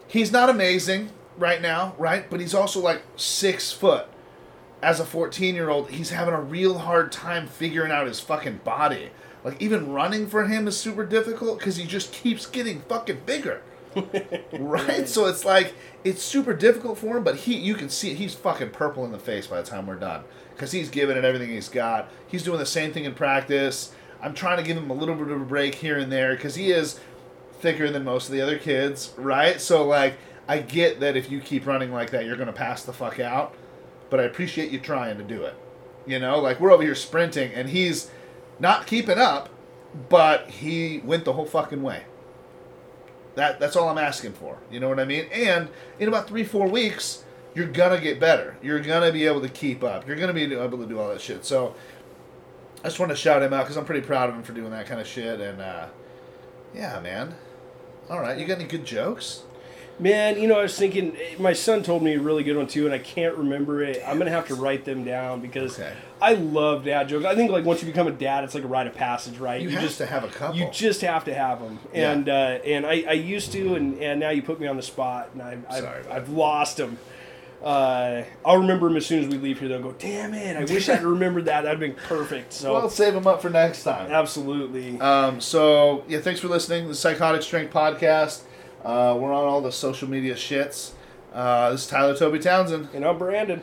he's not amazing right now, right? But he's also like six foot. As a 14 year old, he's having a real hard time figuring out his fucking body. Like, even running for him is super difficult because he just keeps getting fucking bigger. right? So it's like it's super difficult for him, but he you can see it. He's fucking purple in the face by the time we're done because he's giving it everything he's got. He's doing the same thing in practice. I'm trying to give him a little bit of a break here and there because he is thicker than most of the other kids, right? So like I get that if you keep running like that, you're gonna pass the fuck out, but I appreciate you trying to do it. You know, like we're over here sprinting and he's not keeping up, but he went the whole fucking way. That that's all I'm asking for. You know what I mean? And in about three four weeks, you're gonna get better. You're gonna be able to keep up. You're gonna be able to do all that shit. So I just want to shout him out because I'm pretty proud of him for doing that kind of shit. And uh, yeah, man. All right, you got any good jokes? Man, you know, I was thinking, my son told me a really good one too, and I can't remember it. I'm gonna have to write them down because Okay. I love dad jokes. I think like once you become a dad, it's like a rite of passage, right? You, have to have a couple. You just have to have them, Yeah. and uh, and I, I used to, and, and now you put me on the spot, and I, I've, Sorry, bud. I've lost them. Uh, I'll remember them as soon as we leave here. They'll go, damn it! I wish I'd remembered that. That'd been perfect. So well, save them up for next time. absolutely. Um, so yeah, thanks for listening. The Psychotic Strength Podcast. Uh, we're on all the social media shits. Uh, this is Tyler Toby Townsend. and I'm Brandon.